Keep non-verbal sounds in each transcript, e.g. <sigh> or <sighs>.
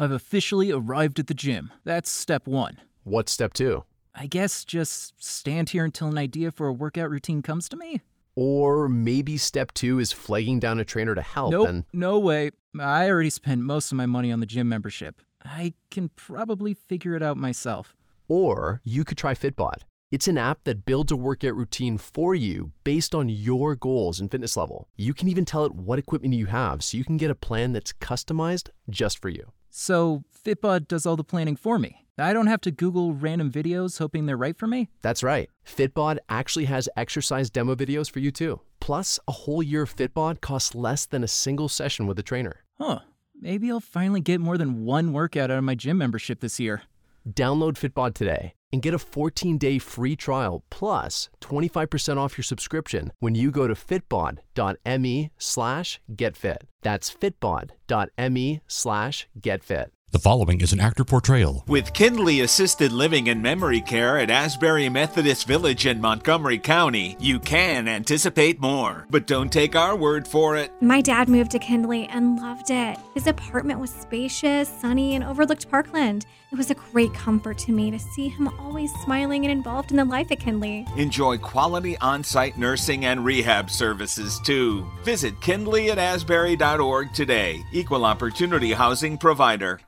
I've officially arrived at the gym. That's step one. What's step two? I guess just stand here until an idea for a workout routine comes to me? Or maybe step two is flagging down a trainer to help. Nope, And no way. I already spent most of my money on the gym membership. I can probably figure it out myself. or you could try Fitbod. It's an app that builds a workout routine for you based on your goals and fitness level. You can even tell it what equipment you have so you can get a plan that's customized just for you. So, Fitbod does all the planning for me. I don't have to Google random videos hoping they're right for me. That's right. Fitbod actually has exercise demo videos for you too. Plus, a whole year of Fitbod costs less than a single session with a trainer. Huh. Maybe I'll finally get more than one workout out of my gym membership this year. Download Fitbod today and get a 14-day free trial plus 25% off your subscription when you go to fitbod.me slash getfit. That's fitbod.me slash getfit. The following is an actor portrayal. With Kindley Assisted Living and Memory Care at Asbury Methodist Village in Montgomery County, you can anticipate more. But don't take our word for it. My dad moved to Kindley and loved it. His apartment was spacious, sunny, and overlooked Parkland. It was a great comfort to me to see him always smiling and involved in the life at Kindley. Enjoy quality on site nursing and rehab services too. Visit kindley at asbury.org today. Equal Opportunity Housing Provider.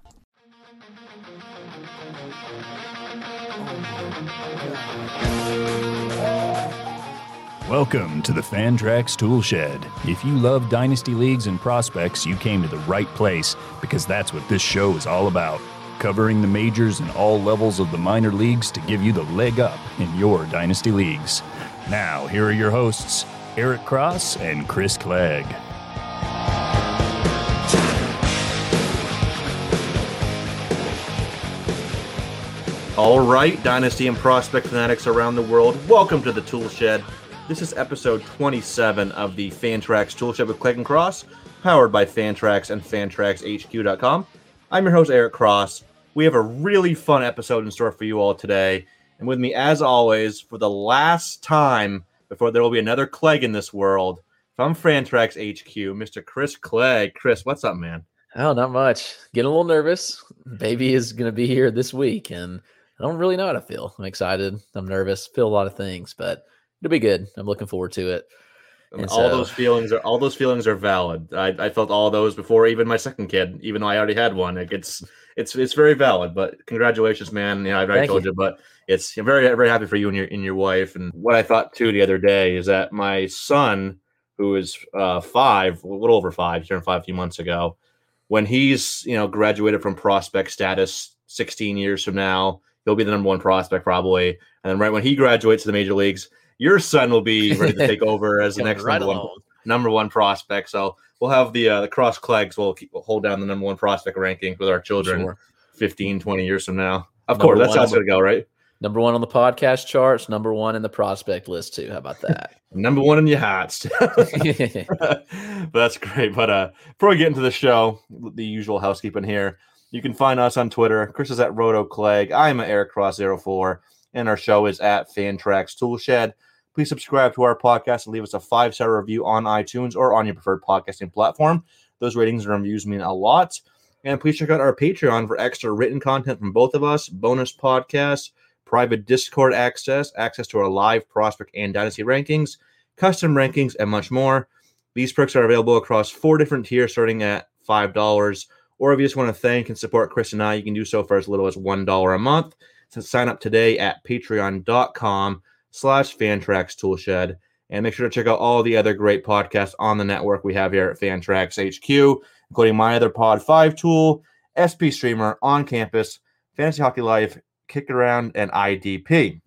Welcome to the Fantrax Toolshed. If you love Dynasty Leagues and prospects, you came to the right place because that's what this show is all about. Covering the majors and all levels of the minor leagues to give you the leg up in your Dynasty Leagues. Now, here are your hosts, Eric Cross and Chris Clegg. All right, Dynasty and Prospect fanatics around the world, welcome to the Tool Shed. This is episode 27 of the Fantrax Tool Shed with Clegg and Cross, powered by Fantrax and FantraxHQ.com. I'm your host, Eric Cross. We have a really fun episode in store for you all today. And with me, as always, for the last time before there will be another Clegg in this world, from Fantrax HQ, Mr. Chris Clegg. Chris, what's up, man? Oh, not much. Getting a little nervous. Baby is going to be here this week, and I don't really know how to feel. I'm excited. I'm nervous. Feel a lot of things, but it'll be good. I'm looking forward to it. And all so- those feelings are all those feelings are valid. I, I felt all those before even my second kid, even though I already had one. Like it's it's it's very valid. But congratulations, man. You know, I've already Thank told you. you, but it's I'm very very happy for you and your and your wife. And what I thought too the other day is that my son, who is uh, five, a little over five, turned five a few months ago, when he's you know graduated from prospect status 16 years from now, he'll be the number one prospect probably. And then right when he graduates to the major leagues, your son will be <laughs> ready to take over as the next right number one number one prospect. So we'll have the uh, the cross Cleggs. We'll, keep, we'll hold down the number one prospect ranking with our children Sure. 15, 20 years from now. Of Number course, that's how on it's going to go, right? Number one on the podcast charts, number one in the prospect list, too. How about that? <laughs> Number one in your hats. <laughs> that's great. But uh, before we get into the show, the usual housekeeping here. You can find us on Twitter. Chris is at Roto Clegg. I'm at Eric Cross 04 and our show is at Fantrax Toolshed. Please subscribe to our podcast and leave us a five star review on iTunes or on your preferred podcasting platform. Those ratings and reviews mean a lot. And please check out our Patreon for extra written content from both of us, bonus podcasts, private Discord access, access to our live prospect and dynasty rankings, custom rankings, and much more. These perks are available across four different tiers starting at $5. Or if you just want to thank and support Chris and I, you can do so for as little as $1 a month. So sign up today at patreon.com slash Fantrax Toolshed. And make sure to check out all the other great podcasts on the network we have here at Fantrax HQ, including my other Pod 5 tool, SP Streamer, On Campus, Fantasy Hockey Life, Kick Around, and IDP.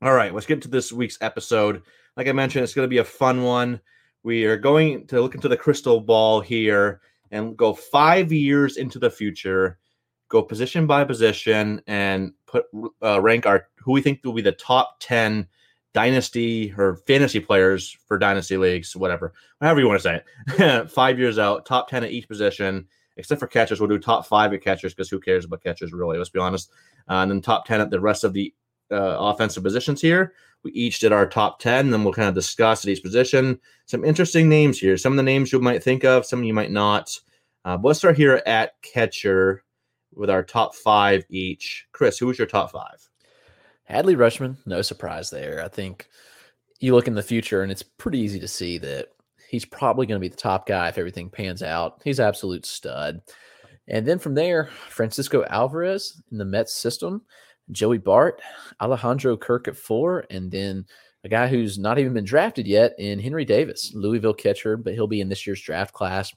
All right, let's get to this week's episode. Like I mentioned, it's going to be a fun one. We are going to look into the crystal ball here and go five years into the future, go position by position, and put uh, rank our who we think will be the top ten dynasty or fantasy players for dynasty leagues, whatever, however you want to say it. <laughs> five years out, top ten at each position, except for catchers. We'll do top five at catchers because who cares about catchers really? Let's be honest. Uh, and then top ten at the rest of the uh, offensive positions here. We each did our top 10, then we'll kind of discuss at each position. Some interesting names here. Some of the names you might think of, some you might not. Uh, but let's start here at catcher. with our top five each. Chris, who was your top five? Adley Rutschman, no surprise there. I think you look in the future, and it's pretty easy to see that he's probably going to be the top guy if everything pans out. He's absolute stud. And then from there, Francisco Alvarez in the Mets system, Joey Bart, Alejandro Kirk at four, and then a guy who's not even been drafted yet in Henry Davis, Louisville catcher, but he'll be in this year's draft class.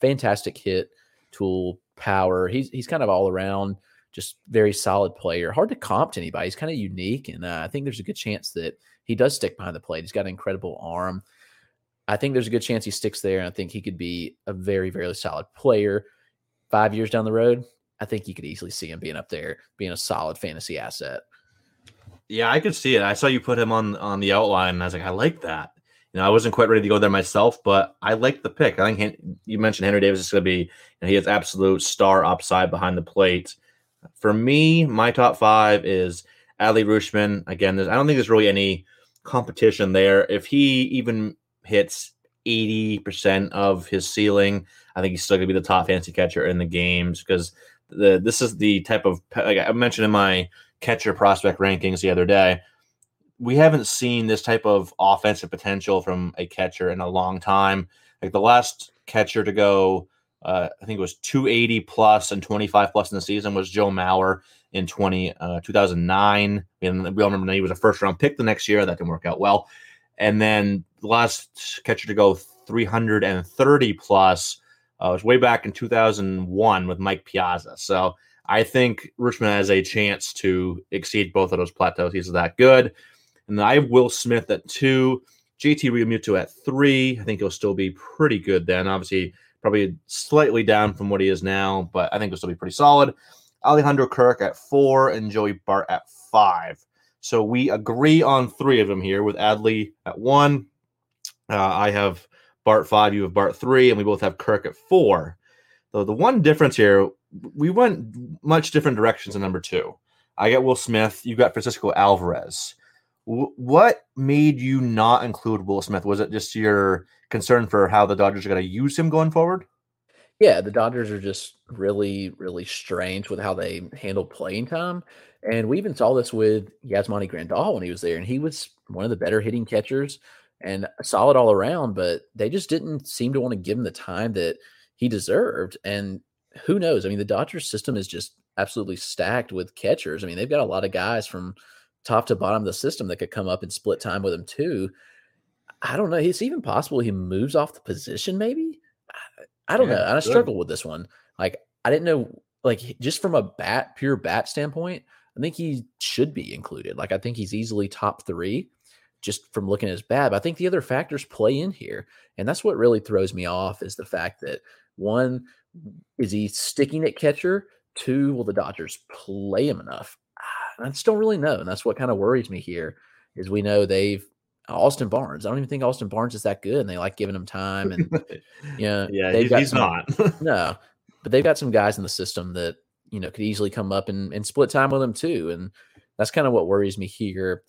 Fantastic hit, tool, power. He's he's kind of all around, just very solid player. Hard to comp to anybody. He's kind of unique, and uh, I think there's a good chance that he does stick behind the plate. He's got an incredible arm. I think there's a good chance he sticks there, and I think he could be a very, very solid player. Five years down the road, I think you could easily see him being up there, being a solid fantasy asset. Yeah, I could see it. I saw you put him on on the outline, and I was like, I like that. You know, I wasn't quite ready to go there myself, but I like the pick. I think you mentioned Henry Davis is going to be, you know, he has absolute star upside behind the plate. For me, my top five is Adley Rutschman. Again, I don't think there's really any competition there. If he even hits 80% of his ceiling, I think he's still going to be the top fancy catcher in the games because the this is the type of like I mentioned in my catcher prospect rankings the other day. We haven't seen this type of offensive potential from a catcher in a long time. Like the last catcher to go, uh, I think it was 280 plus and 25 plus in the season was Joe Mauer in 20, uh, 2009. And we all remember he was a first round pick the next year. That didn't work out well. And then the last catcher to go 330 plus uh, was way back in 2001 with Mike Piazza. So I think Rutschman has a chance to exceed both of those plateaus. He's that good. And I have Will Smith at two, JT Realmuto at three. I think he'll still be pretty good then. Obviously, probably slightly down from what he is now, but I think he'll still be pretty solid. Alejandro Kirk at four and Joey Bart at five. So we agree on three of them here with Adley at one. Uh, I have Bart five, you have Bart three, and we both have Kirk at four. Though the one difference here, we went much different directions in number two. I got Will Smith, you got Francisco Alvarez. W- what made you not include Will Smith? Was it just your concern for how the Dodgers are going to use him going forward? Yeah, the Dodgers are just really, really strange with how they handle playing time. And we even saw this with Yasmani Grandal when he was there, and he was one of the better hitting catchers and solid all around, but they just didn't seem to want to give him the time that he deserved. And who knows? I mean, the Dodgers system is just absolutely stacked with catchers. I mean, they've got a lot of guys from top to bottom of the system that could come up and split time with him too. I don't know. It's even possible he moves off the position, maybe. I don't yeah, know. And I struggle with this one. Like, I didn't know, like, just from a bat, pure bat standpoint, I think he should be included. Like, I think he's easily top three just from looking at his bat. But I think the other factors play in here. And that's what really throws me off is the fact that one, is he sticking at catcher? Two, will the Dodgers play him enough? I just don't really know. And that's what kind of worries me here is we know they've Austin Barnes. I don't even think Austin Barnes is that good, and they like giving him time. And <laughs> you know, yeah, they've he's, some, not. <laughs> no, but they've got some guys in the system that you know could easily come up and, and split time with him too. And that's kind of what worries me here.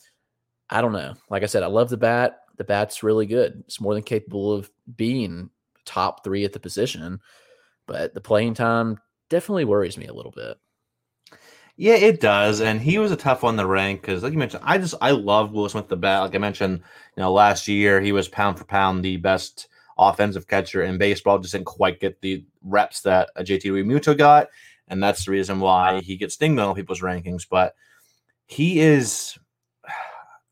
I don't know. Like I said, I love the bat. The bat's really good. It's more than capable of being top three at the position, but the playing time definitely worries me a little bit. Yeah, it does, and he was a tough one to rank because, like you mentioned, I just I love Will Smith the bat. Like I mentioned, you know, last year he was pound for pound the best offensive catcher in baseball. Just didn't quite get the reps that uh, a JT Realmuto got, and that's the reason why he gets dinged on people's rankings. But he is,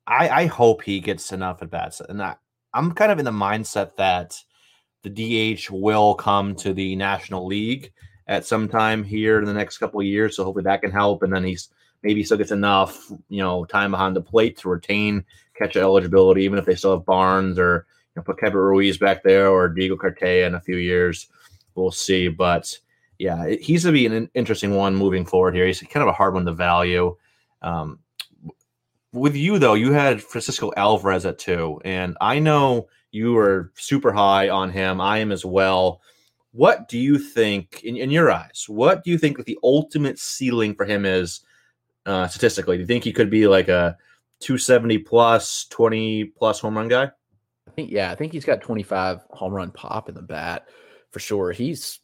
I I hope he gets enough at bats, and I, I'm kind of in the mindset that the DH will come to the National League at some time here in the next couple years. So hopefully that can help. And then he's maybe still gets enough, you know, time behind the plate to retain catcher eligibility, even if they still have Barnes or you know, put Keibert Ruiz back there or Diego Cartaya in a few years. We'll see. But yeah, he's going to be an interesting one moving forward here. He's kind of a hard one to value. Um, with you though, you had Francisco Alvarez at two, and I know you were super high on him. I am as well. What do you think, in, in your eyes, what do you think the ultimate ceiling for him is uh, statistically? Do you think he could be like a 270 plus, 20 plus home run guy? I think, yeah, I think he's got 25 home run pop in the bat for sure. He's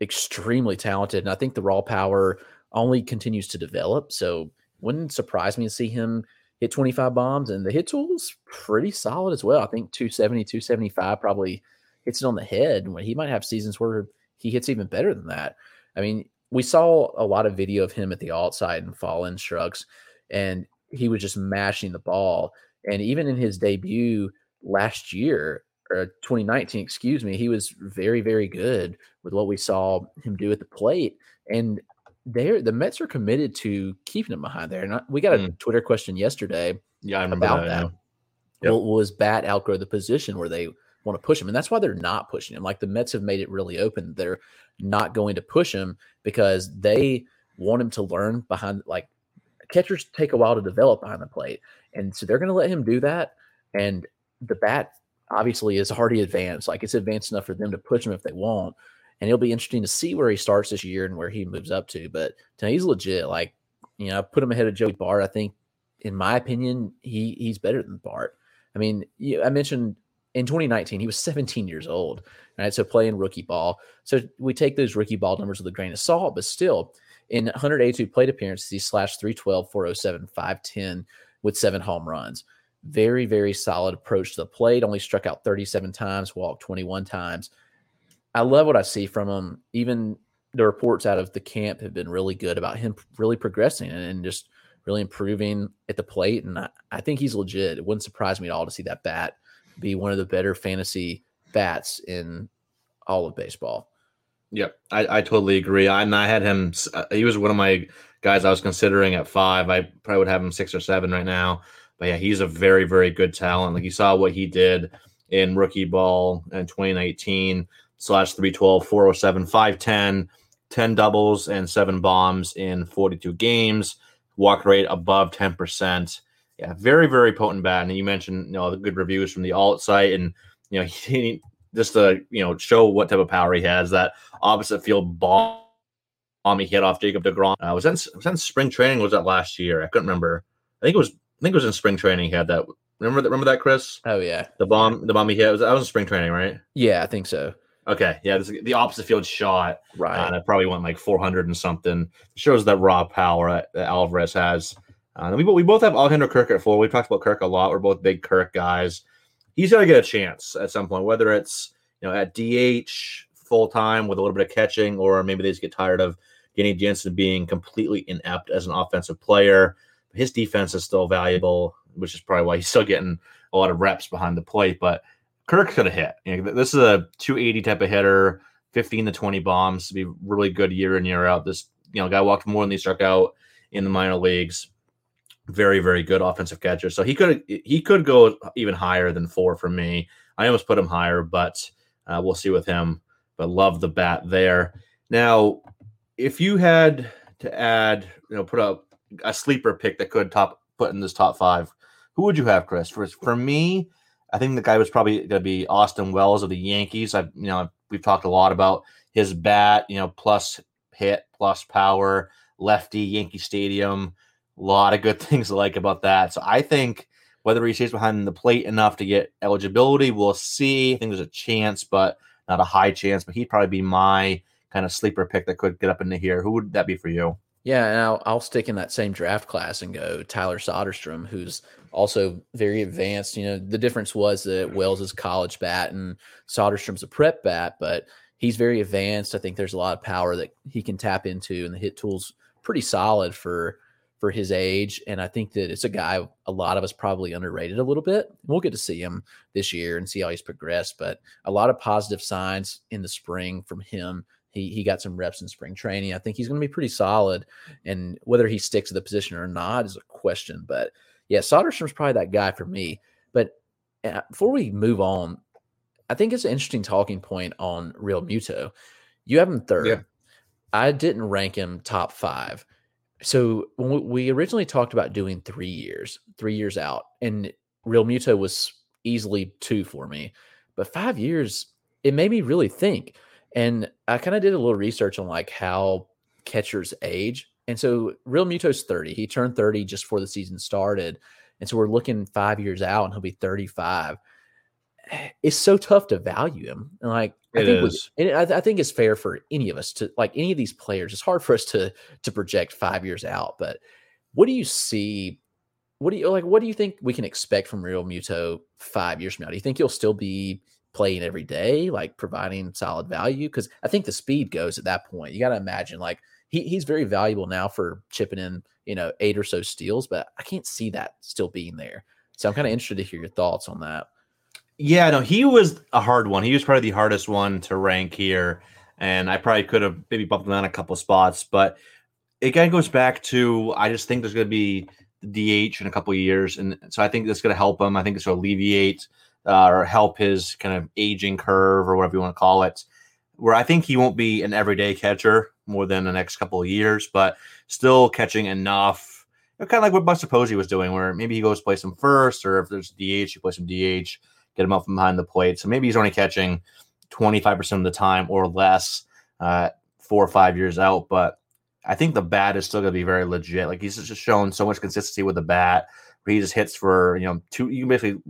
extremely talented. And I think the raw power only continues to develop. So wouldn't surprise me to see him hit 25 bombs and the hit tool's pretty solid as well. I think 270, 275 probably hits it on the head when he might have seasons where he hits even better than that. I mean, we saw a lot of video of him at the alt site and fall instructs, and he was just mashing the ball. And even in his debut last year, or 2019, excuse me, he was very, very good with what we saw him do at the plate. And there, the Mets are committed to keeping him behind there. And we got a mm. Twitter question yesterday. Yeah, about that. that. Yep. was bat outgrow the position where they want to push him. And that's why they're not pushing him. Like the Mets have made it really open. They're not going to push him because they want him to learn behind like catchers take a while to develop behind the plate. And so they're going to let him do that. And the bat obviously is already advanced. Like it's advanced enough for them to push him if they want. And it'll be interesting to see where he starts this year and where he moves up to. But he's legit. Like, you know, I put him ahead of Joey Bart. I think, in my opinion, he he's better than Bart. I mean, I mentioned in 2019, he was 17 years old, right? So playing rookie ball. So we take those rookie ball numbers with a grain of salt, but still, in 182 plate appearances, he slashed 312, 407, 510 with seven home runs. Very, very solid approach to the plate. Only struck out 37 times, walked 21 times. I love what I see from him. Even the reports out of the camp have been really good about him really progressing and just really improving at the plate. And I, I think he's legit. It wouldn't surprise me at all to see that bat be one of the better fantasy bats in all of baseball. Yep, I, I totally agree. I, and I had him. Uh, he was one of my guys I was considering at five. I probably would have him six or seven right now. But yeah, he's a very very good talent. Like you saw what he did in rookie ball in 2019 slash 312, 407, 510, 10 doubles and seven bombs in 42 games. Walk rate above 10% yeah, very very potent bat. And you mentioned you know the good reviews from the alt site, and you know <laughs> he just to you know show what type of power he has. That opposite field bomb he hit off Jacob deGrom. Uh, was that was that in spring training? was that last year? I couldn't remember. I think it was. I think it was in spring training. He had that. Remember that? Remember that, Chris? Oh yeah. The bomb. The bomb he hit. Was that was in spring training, right? Yeah, I think so. Okay, yeah, this, the opposite field shot, right? Uh, and it probably went like 400 and something. It shows that raw power that, that Alvarez has. Uh, we, we both have Alejandro Kirk at four. We've talked about Kirk a lot. We're both big Kirk guys. He's got to get a chance at some point, whether it's you know at DH full time with a little bit of catching, or maybe they just get tired of Danny Jansen being completely inept as an offensive player. His defense is still valuable, which is probably why he's still getting a lot of reps behind the plate. But Kirk could have hit. You know, this is a 280 type of hitter, 15 to 20 bombs to be really good year in year out. This you know guy walked more than he struck out in the minor leagues very very good offensive catcher. So he could he could go even higher than four for me. I almost put him higher, but uh, we'll see with him. But love the bat there. Now, if you had to add, you know, put up a, sleeper pick that could top put in this top five, who would you have, Chris? For for me, I think the guy was probably going to be Austin Wells of the Yankees. I you know we've talked a lot about his bat, you know, plus hit, plus power, lefty, Yankee Stadium a lot of good <laughs> things to like about that. So I think whether he stays behind the plate enough to get eligibility, we'll see. I think there's a chance, but not a high chance. But he'd probably be my kind of sleeper pick that could get up into here. Who would that be for you? Yeah, and I'll, I'll stick in that same draft class and go Tyler Soderstrom, who's also very advanced. You know, the difference was that Wells is college bat and Soderstrom's a prep bat, but he's very advanced. I think there's a lot of power that he can tap into, and the hit tool's pretty solid for for his age. And I think that it's a guy a lot of us probably underrated a little bit. We'll get to see him this year and see how he's progressed. But a lot of positive signs in the spring from him. He, he got some reps in spring training. I think he's going to be pretty solid. And whether he sticks to the position or not is a question. But yeah, Soderstrom's probably that guy for me. But uh, before we move on, I think it's an interesting talking point on Realmuto. You have him third. Yeah. I didn't rank him top five so when we originally talked about doing three years, three years out, and Realmuto was easily two for me, but five years, it made me really think. And I kind of did a little research on like how catchers age. And so Realmuto's 30. He turned 30 just before the season started. And so we're looking five years out and he'll be 35. It's so tough to value him. And like I think with- and I, I think it's fair for any of us to like any of these players. It's hard for us to to project five years out. But what do you see? What do you like? What do you think we can expect from Realmuto five years from now? Do you think he'll still be playing every day, like providing solid value? Because I think the speed goes at that point. You got to imagine like he, he's very valuable now for chipping in, you know, eight or so steals, but I can't see that still being there. So I'm kind of interested to hear your thoughts on that. Yeah, no, he was a hard one. He was probably the hardest one to rank here, and I probably could have maybe bumped him down a couple spots. But it kind of goes back to I just think there's going to be DH in a couple years, and so I think that's going to help him. I think it's going to alleviate uh, or help his kind of aging curve or whatever you want to call it. Where I think he won't be an everyday catcher more than the next couple of years, but still catching enough. Kind of like what Buster Posey was doing, where maybe he goes play some first, or if there's DH, he plays some DH get him up from behind the plate. So maybe he's only catching 25% of the time or less uh, four or five years out. But I think the bat is still going to be very legit. Like he's just shown so much consistency with the bat he just hits for, you know, two, you can basically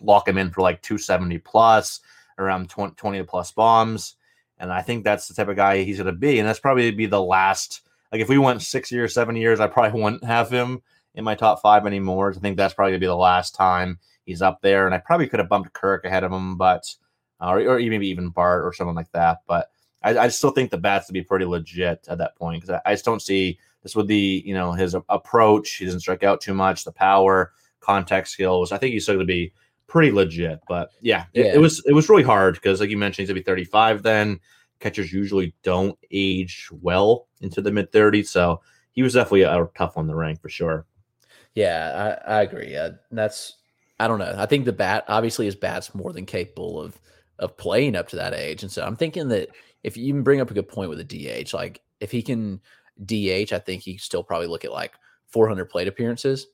lock him in for like 270 plus, around 20, 20 plus bombs. And I think that's the type of guy he's going to be. And that's probably be the last, like if we went six years, seven years, I probably wouldn't have him in my top five anymore. I think that's probably going to be the last time he's up there. And I probably could have bumped Kirk ahead of him, but uh, or, or maybe even Bart or someone like that. But I, I still think the bats would be pretty legit at that point because I, I just don't see this with the you know his approach. He doesn't strike out too much. The power, contact skills. I think he's still going to be pretty legit. But yeah, it, Yeah. it was it was really hard because like you mentioned, he's going to be 35 then. Catchers usually don't age well into the mid 30s, so he was definitely a, tough on the rank for sure. Yeah, I, I agree. Uh, that's I don't know. I think the bat obviously his bat's more than capable of of playing up to that age, and so I'm thinking that if you even bring up a good point with a DH, like if he can DH, I think he still probably look at like 400 plate appearances.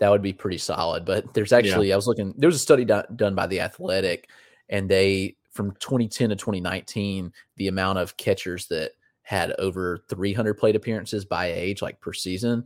That would be pretty solid. But there's actually I was looking. There was a study done, done by the Athletic, and they from 2010 to 2019, the amount of catchers that had over 300 plate appearances by age, like per season,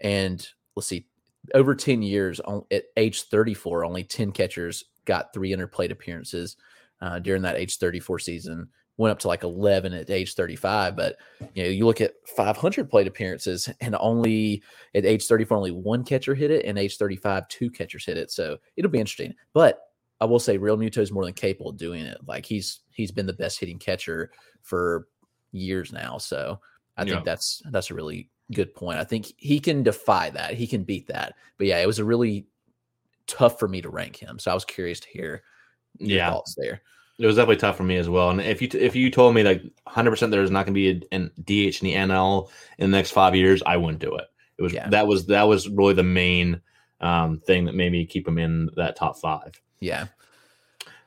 and let's see, over 10 years on, at age 34 only 10 catchers got 300 plate appearances uh, during that age 34 season. Went up to like 11 at age 35 but you know you look at 500 plate appearances and only at age 34 only one catcher hit it and age 35 two catchers hit it so it'll be interesting. But i will say Realmuto is more than capable of doing it. Like he's he's been the best hitting catcher for years now so i Yeah. think that's that's a really good point. I think he can defy that. He can beat that. But yeah, it was a really tough for me to rank him. So I was curious to hear your Yeah. thoughts there. It was definitely tough for me as well. And if you if you told me like 100 percent there's not going to be a, an DH in the NL in the next five years, I wouldn't do it. It was Yeah. that was that was really the main um, thing that made me keep him in that top five. Yeah.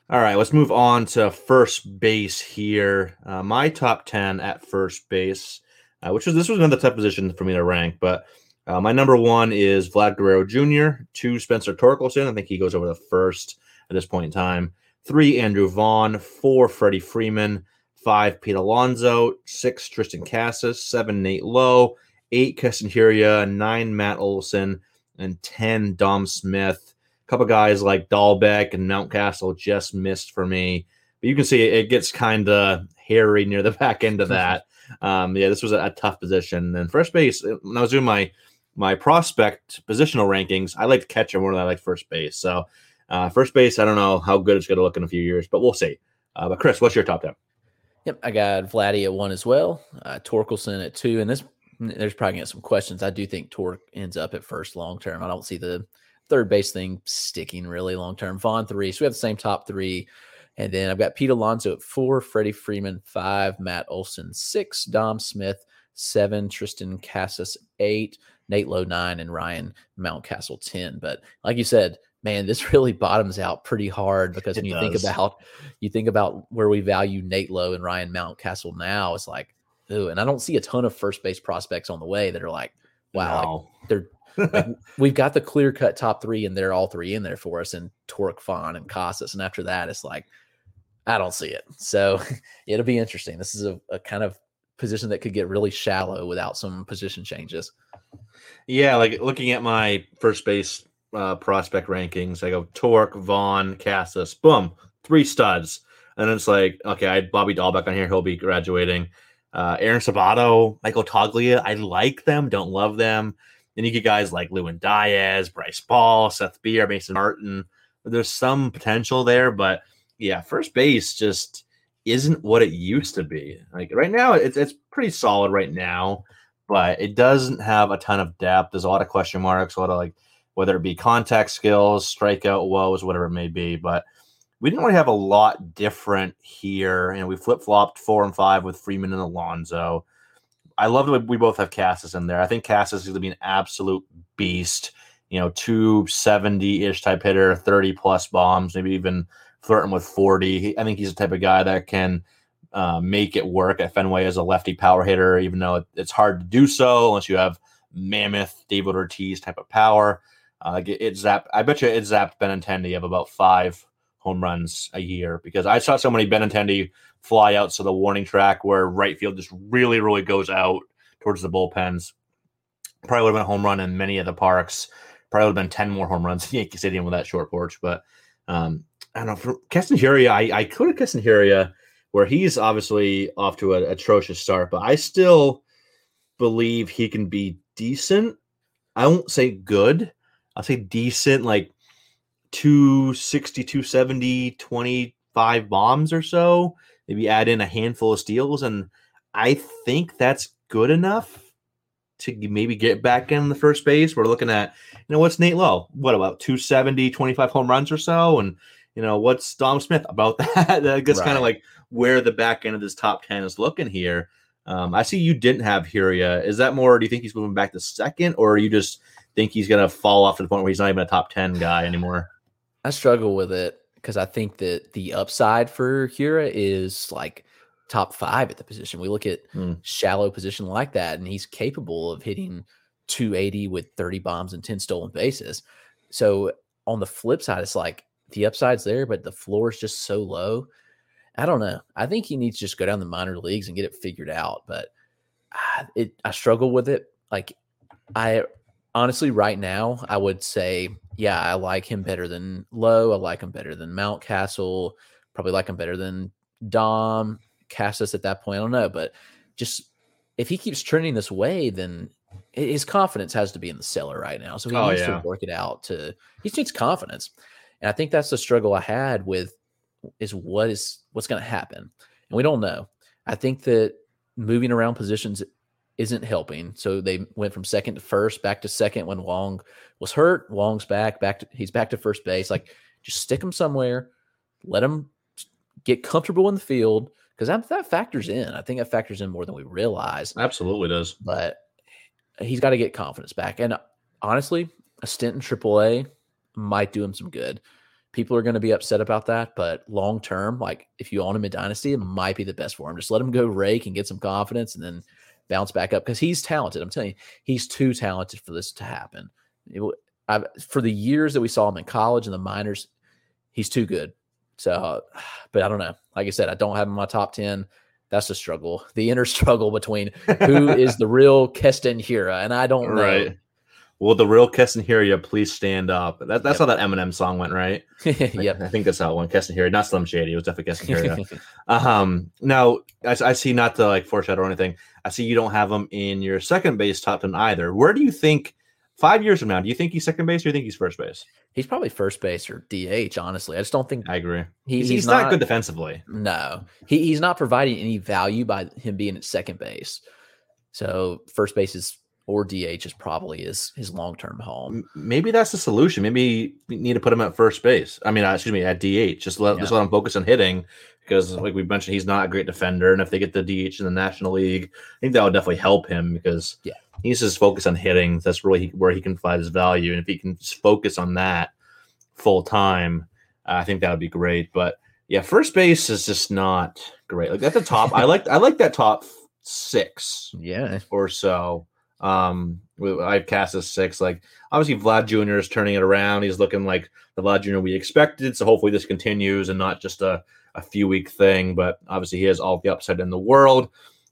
All right, let's move on to first base here. Uh, my top ten at first base, uh, which was this was another tough position for me to rank, but uh, my number one is Vlad Guerrero Jr. Two Spencer Torkelson. I think he goes over the first at this point in time. Three Andrew Vaughn. Four Freddie Freeman. Five Pete Alonso. Six Triston Casas. Seven Nate Lowe. Eight Keston Hiura. Nine Matt Olson. And ten Dom Smith A couple guys like Dalbec and Mountcastle just missed for me. But you can see it gets kind of hairy near the back end of that. <laughs> Um, yeah, this was a, a tough position. And first base, uh, when I was doing my my prospect positional rankings, I liked catcher more than I liked first base. So uh, first base, I don't know how good it's going to look in a few years, but we'll see. Uh, but Chris, what's your top ten? Yep. I got Vladdy at one as well. Uh, Torkelson at two. And this, there's probably get some questions. I do think Torque ends up at first long term. I don't see the third base thing sticking really long term. Vaughn three. So we have the same top three. And then I've got Pete Alonso at four, Freddie Freeman five, Matt Olson six, Dom Smith seven, Triston Casas eight, Nate Lowe nine, and Ryan Mountcastle 10. But like you said, man, this <laughs> really bottoms out pretty hard because It when you does. think about you think about where we value Nate Lowe and Ryan Mountcastle now, it's like, ooh, and I don't see a ton of first base prospects on the way that are like, wow, like, they're like, <laughs> we've got the clear cut top three, and they're all three in there for us, and Torque, Vaughn, and Casas. And after that, it's like, I don't see it. So <laughs> it'll be interesting. This is a, a kind of position that could get really shallow without some position changes. Yeah, like looking at my first base uh, prospect rankings. I go Torque, Vaughn, Casas, boom, three studs. And then it's like, okay, I had Bobby Dalbec on here. He'll be graduating. Uh, Aaron Sabato, Michael Toglia. I like them, don't love them. Then you get guys like Lewin Diaz, Bryce Ball, Seth Beer, Mason Martin. There's some potential there, but yeah, first base just isn't what it used to be. Like right now, it's it's pretty solid right now, but it doesn't have a ton of depth. There's a lot of question marks, a lot of like whether it be contact skills, strikeout woes, whatever it may be. But we didn't really have a lot different here. And we flip flopped four and five with Freeman and Alonso. I love that we both have Casas in there. I think Casas is going to be an absolute beast. You know, 270 ish type hitter, 30 plus bombs, maybe even flirting with 40. I think he's the type of guy that can uh, make it work at Fenway as a lefty power hitter, even though it, it's hard to do so unless you have mammoth David Ortiz type of power. Uh, it, it zapped. I bet you it zapped Benintendi of about five home runs a year because I saw so many Benintendi fly out to the warning track where right field just really, really goes out towards the bullpens. Probably would have been a home run in many of the parks. Probably would have been 10 more home runs in Yankee Stadium with that short porch. But um, I don't know. Keston Hiura, I, I Keston Hiura where he's obviously off to an atrocious start, but I still believe he can be decent. I won't say good. I'll say decent, like 260, 270, 25 bombs or so. Maybe add in a handful of steals. And I think that's good enough to maybe get back in the first base. We're looking at, you know, what's Nate Lowe? What about 270, 25 home runs or so? And, you know, what's Dom Smith about <laughs> that? That's right. kind of like where the back end of this top 10 is looking here. Um, I see you didn't have Hiura. Is that more, do you think he's moving back to second, or you just think he's going to fall off to the point where he's not even a top 10 guy anymore? I struggle with it because I think that the upside for Hiura is like top five at the position. We look at mm. shallow position like that, and he's capable of hitting 280 with 30 bombs and 10 stolen bases. So on the flip side, it's like the upside's there, but the floor is just so low. I don't know. I think he needs to just go down the minor leagues and get it figured out. But I, it, I struggle with it. Like I honestly, right now, I would say, yeah, I like him better than Lowe. I like him better than Mountcastle. Probably like him better than Dom Casas at that point. I don't know, but just if he keeps trending this way, then his confidence has to be in the cellar right now. So he oh, needs yeah. to work it out. To he needs confidence, and I think that's the struggle I had with is what is what's going to happen, and we don't know. I think that moving around positions isn't helping. So they went from second to first, back to second when Wong was hurt. Wong's back, back to he's back to first base. Like just stick him somewhere, let him get comfortable in the field because that, that factors in. I think that factors in more than we realize. Absolutely does. But he's got to get confidence back. And uh, honestly, a stint in AAA might do him some good. People are going to be upset about that, but long term, like if you own him in Dynasty, it might be the best for him. Just let him go rake and get some confidence, and then bounce back up because he's talented. I'm telling you, he's too talented for this to happen. It, I've, for the years that we saw him in college and the minors, he's too good. So, <sighs> but I don't know. Like I said, I don't have him in my top 10. That's the struggle, the inner <laughs> struggle between who <laughs> is the real Keston Hiura. And I don't know. Right. Will the real Keston Hiura please stand up? That, that's yep. how that Eminem song went, right? <laughs> yep. I, I, think that's how it went. Keston Hiura, not Slim Shady. It was definitely Keston Hiura. <laughs> um, now, I, I, see not to like foreshadow or anything. I see you don't have him in your second base top 10 either. Where do you think five years from now, do you think he's second base or do you think he's first base? He's probably first base or DH, honestly. I just don't think I agree. He, he's, he's not, not, good defensively. No. He, he's not providing any value by him being at second base. So first base is or DH is probably his his long term home. Maybe that's the solution. Maybe we need to put him at first base. I mean, uh, excuse me, at DH. Just let yeah. just let him focus on hitting because, like we mentioned, he's not a great defender. And if they get the DH in the National League, I think that would definitely help him because yeah, he's just focused on hitting. That's really where he can find his value. And if he can just focus on that full time, I think that would be great. But yeah, first base is just not great. Like at the top, I <laughs> like I like that top six, yeah, or so. Um, I have Casas six. Like obviously, Vlad Jr. is turning it around. He's looking like the Vlad Jr. we expected. So hopefully this continues and not just a, a few week thing. But obviously, he has all the upside in the world.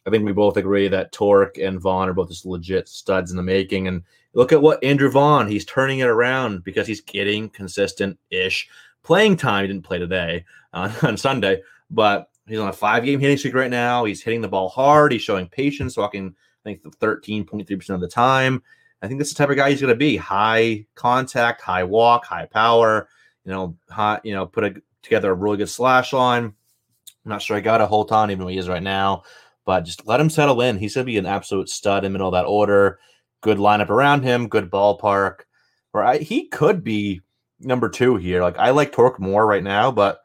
I think we both agree that Torque and Vaughn are both just legit studs in the making. And look at what Andrew Vaughn, he's turning it around because he's getting consistent ish playing time. He didn't play today uh, <laughs> on Sunday, but he's on a five game hitting streak right now. He's hitting the ball hard. He's showing patience, walking, I think, 13.3% of the time. I think this is the type of guy he's going to be high contact, high walk, high power, you know, high, you know, put a, together a really good slash line. I'm not sure I got a hold on even though he is right now, but just let him settle in. He's going to be an absolute stud in the middle of that order. Good lineup around him, good ballpark. I, he could be number two here. Like I like Torque more right now, but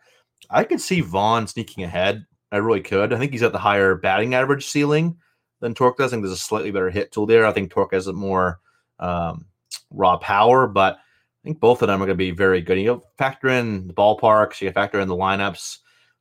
I could see Vaughn sneaking ahead. I really could. I think he's at the higher batting average ceiling than Torque does. I think there's a slightly better hit tool there. I think Torque has a more um, raw power, but I think both of them are going to be very good. You know, factor in the ballparks, you factor in the lineups.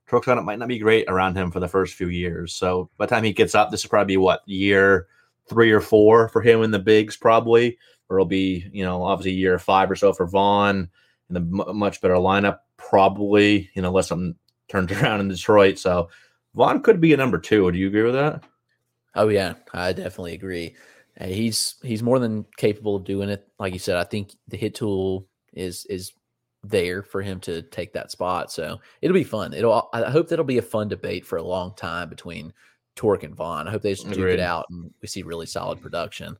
Torque's lineup might not be great around him for the first few years. So by the time he gets up, this will probably be what year three or four for him in the bigs, probably, or it'll be you know obviously year five or so for Vaughn and a much better lineup, probably, you know, unless something turns <laughs> around in Detroit. So Vaughn could be a number two. Do you agree with that? Oh yeah, I definitely agree. He's he's more than capable of doing it. Like you said, I think the hit tool is is there for him to take that spot. So it'll be fun. It'll I hope that'll be a fun debate for a long time between Torque and Vaughn. I hope they just duke it out and we see really solid production.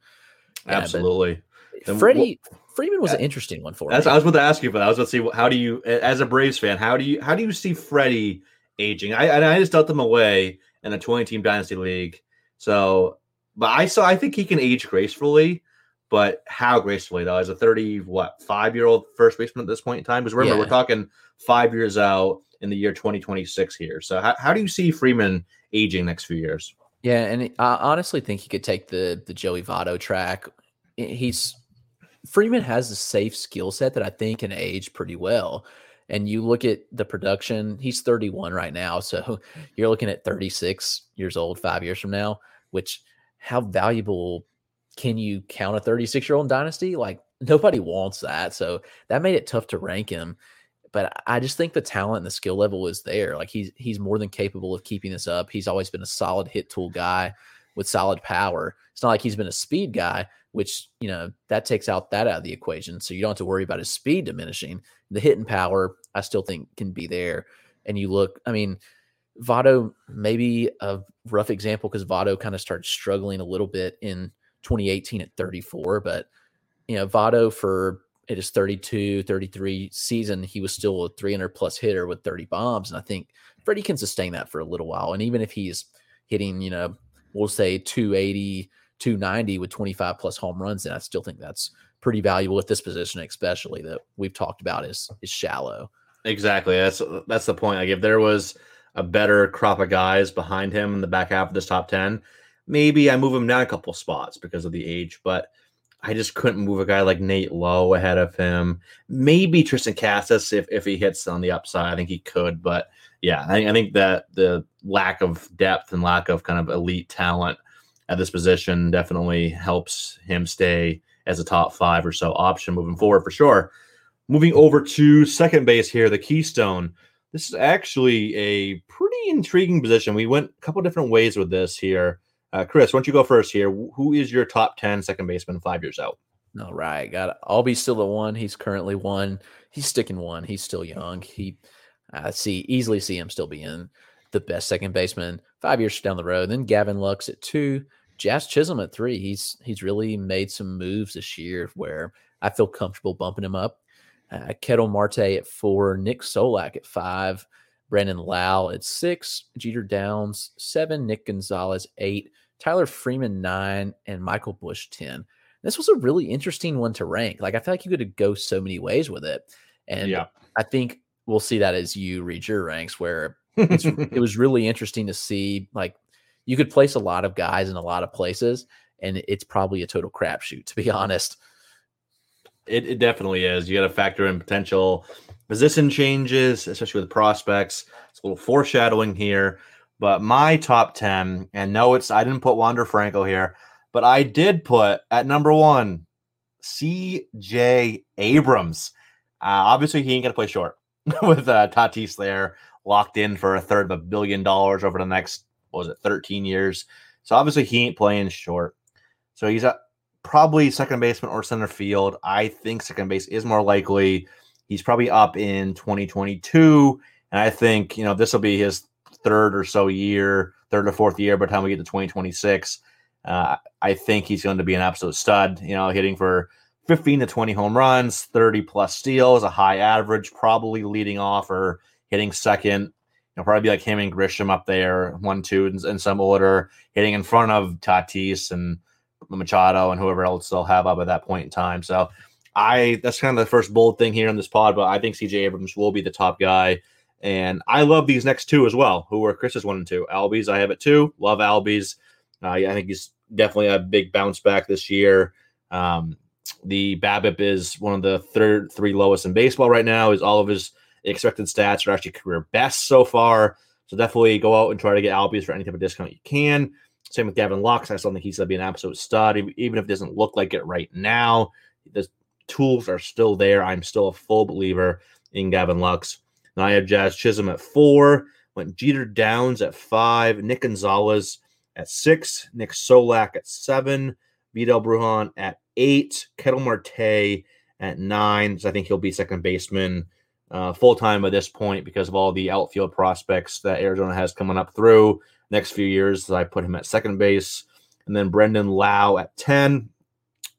Absolutely. Yeah, Freddie Freeman was an interesting one for that's, me. I was about to ask you, but I was about to see how do you, as a Braves fan, how do you how do you see Freddie aging? I I just dealt them away in a 20 team dynasty league, so but I saw I think he can age gracefully, but how gracefully though? As a 30 what five year old first baseman at this point in time? Because remember yeah. we're talking five years out in the year 2026 here. So how, how do you see Freeman aging next few years? Yeah, and I honestly think he could take the the Joey Votto track. He's Freeman has a safe skill set that I think can age pretty well. And you look at the production, he's 31 right now. So <laughs> you're looking at 36 years old five years from now, which how valuable can you count a 36 year old dynasty? Like nobody wants that. So that made it tough to rank him. But I just think the talent and the skill level is there. Like he's he's more than capable of keeping this up. He's always been a solid hit tool guy with solid power. It's not like he's been a speed guy, which you know that takes out that out of the equation. So you don't have to worry about his speed diminishing. The hitting power, I still think, can be there. And you look, I mean, Votto maybe a rough example because Votto kind of started struggling a little bit in 2018 at 34, but you know, Votto for it is 32, 33 season, he was still a 300 plus hitter with 30 bombs. And I think Freddie can sustain that for a little while. And even if he's hitting, you know, we'll say 280, 290 with 25 plus home runs, and I still think that's pretty valuable at this position, especially that we've talked about is is shallow. Exactly. That's that's the point. Like if there was a better crop of guys behind him in the back half of this top 10, maybe I move him down a couple spots because of the age, but I just couldn't move a guy like Nate Lowe ahead of him. Maybe Triston Casas if, if he hits on the upside. I think he could, but yeah, I, I think that the lack of depth and lack of kind of elite talent at this position definitely helps him stay as a top five or so option moving forward for sure. Moving over to second base here, the Keystone. This is actually a pretty intriguing position. We went a couple different ways with this here. Uh, Chris, why don't you go first here? Who is your top 10 second baseman five years out? All right. Got. Albies still at one. He's currently one. He's sticking one. He's still young. He, I see, easily see him still being the best second baseman five years down the road. Then Gavin Lux at two. Jazz Chisholm at three. He's he's really made some moves this year where I feel comfortable bumping him up. Uh, Ketel Marte at four, Nick Solak at five, Brandon Lowe at six, Jeter Downs seven, Nick Gonzalez eight, Tyler Freeman nine, and Michael Busch ten. This was a really interesting one to rank. Like I feel like you could go so many ways with it, and yeah. I think we'll see that as you read your ranks where <laughs> it was really interesting to see like you could place a lot of guys in a lot of places, and it's probably a total crapshoot, to be <laughs> honest. It, it definitely is. You got to factor in potential position changes, especially with prospects. It's a little foreshadowing here. But my top 10, and no, it's I didn't put Wander Franco here, but I did put at number one, CJ Abrams. Uh, obviously, he ain't going to play short <laughs> with uh, Tatis there locked in for a third of a billion dollars over the next was it 13 years. So obviously he ain't playing short. So he's at probably second baseman or center field. I think second base is more likely. He's probably up in 2022. And I think, you know, this will be his third or so year, third or fourth year by the time we get to 2026. Uh, I think he's going to be an absolute stud, you know, hitting for 15 to 20 home runs, 30 plus steals, a high average, probably leading off or hitting second. Know, probably be like him and Grisham up there, one, two, in, in some order, hitting in front of Tatis and Machado and whoever else they'll have up at that point in time. So I that's kind of the first bold thing here on this pod, but I think CJ Abrams will be the top guy. And I love these next two as well, who are Chris's one and two. Albies, I have it too. Love Albies. Uh, I think he's definitely a big bounce back this year. Um, the BABIP is one of the third three lowest in baseball right now. Is all of his expected stats are actually career best so far. So definitely go out and try to get Albies for any type of discount you can. Same with Gavin Lux. I still think he's going to be an absolute stud, even if it doesn't look like it right now. The tools are still there. I'm still a full believer in Gavin Lux. Now I have Jazz Chisholm at four, went Jeter Downs at five, Nick Gonzales at six, Nick Solak at seven, Vidal Brujan at eight, Ketel Marte at nine. So I think he'll be second baseman uh, full time at this point because of all the outfield prospects that Arizona has coming up through next few years. I put him at second base. And then Brandon Lowe at 10.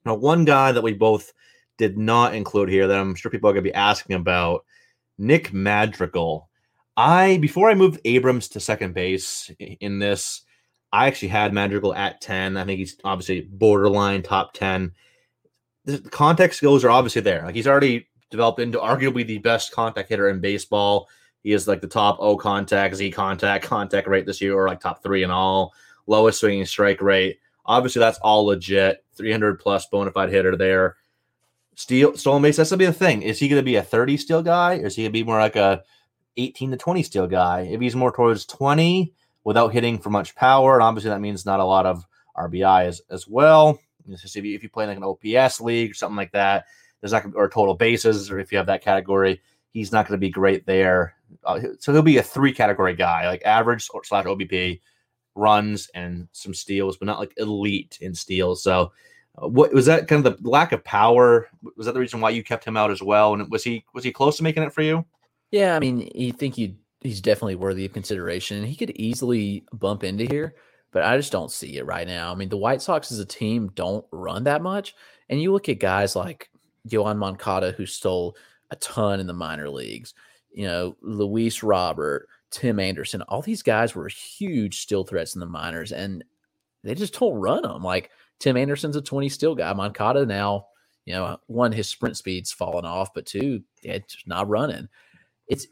Now, one guy that we both did not include here that I'm sure people are going to be asking about Nick Madrigal. I, before I moved Abrams to second base in this, I actually had Madrigal at 10. I think he's obviously borderline top 10. The contact skills are obviously there. Like he's already developed into arguably the best contact hitter in baseball. He is like the top O contact, Z contact, <laughs> contact rate this year, or like top three in all, lowest swinging strike rate. Obviously, that's all legit. 300 plus bona fide hitter there. Steal, stolen base, that's gonna be the thing. Is he gonna be a 30 steal guy, or is he gonna be more like a 18 to 20 steal guy? If he's more towards 20 without hitting for much power, and obviously that means not a lot of RBI as, as well. If you, if you play like an OPS league or something like that, there's not or total bases, or if you have that category, he's not going to be great there. Uh, so he'll be a three category guy, like average or slash OBP, runs and some steals, but not like elite in steals. So, uh, what was that kind of the lack of power? Was that the reason why you kept him out as well? And was he was he close to making it for you? Yeah, I mean, you think you he's definitely worthy of consideration. He could easily bump into here, but I just don't see it right now. I mean, the White Sox as a team don't run that much, and you look at guys like Yoan Moncada who stole a ton in the minor leagues you know, Luis Robert, Tim Anderson, all these guys were huge steal threats in the minors, and they just don't run them. Like Tim Anderson's a 20 steal guy. Moncada now, you know, one, his sprint speed's fallen off, but two, it's not running. It's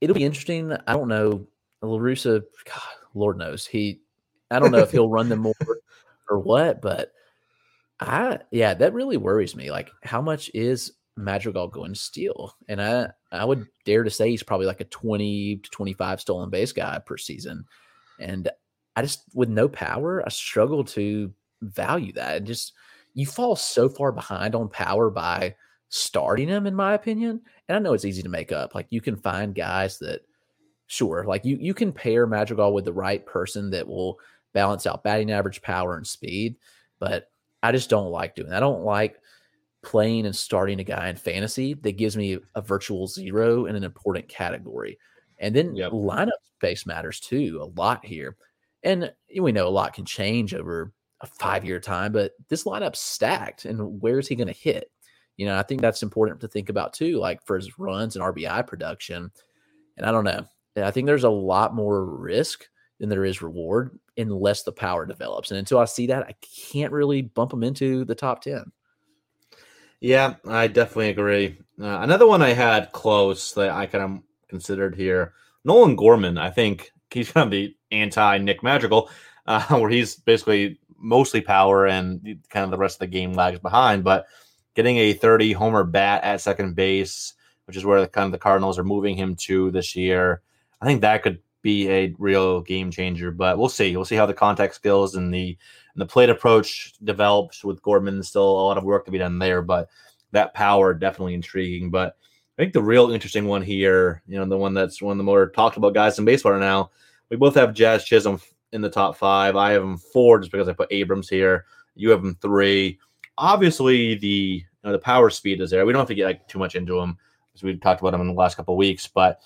it'll be interesting. I don't know. La Russa, God, Lord knows. He I don't know if he'll run them <laughs> more or what, but I yeah, that really worries me. Like how much is Madrigal going to steal? And I I would dare to say he's probably like a 20 to 25 stolen base guy per season. And I just, with no power, I struggle to value that. And just, you fall so far behind on power by starting him, in my opinion. And I know it's easy to make up. Like you can find guys that, sure, like you, you can pair Madrigal with the right person that will balance out batting average, power, and speed. But I just don't like doing that. I don't like playing and starting a guy in fantasy that gives me a virtual zero in an important category. And then yep. lineup space matters too a lot here. And we know a lot can change over a five year time, but this lineup's stacked. And where is he going to hit? You know, I think that's important to think about too, like for his runs and RBI production. And I don't know. I think there's a lot more risk than there is reward unless the power develops. And until I see that, I can't really bump them into the top 10. Yeah, I definitely agree. Uh, another one I had close that I kind of considered here, Nolan Gorman. I think he's kind of the anti Nick Madrigal, uh, <laughs> where he's basically mostly power and kind of the rest of the game lags behind. But getting a 30 homer bat at second base, which is where the, kind of the Cardinals are moving him to this year, I think that could be a real game changer. But we'll see. We'll see how the contact skills and the and the plate approach develops with Gorman. Still a lot of work to be done there, but that power definitely intriguing. But I think the real interesting one here, you know, the one that's one of the more talked about guys in baseball right now, we both have Jazz Chisholm in the top five. I have him four just because I put Abrams here. You have him three. Obviously, the you know, the power speed is there. We don't have to get like too much into him because we talked about him in the last couple weeks. But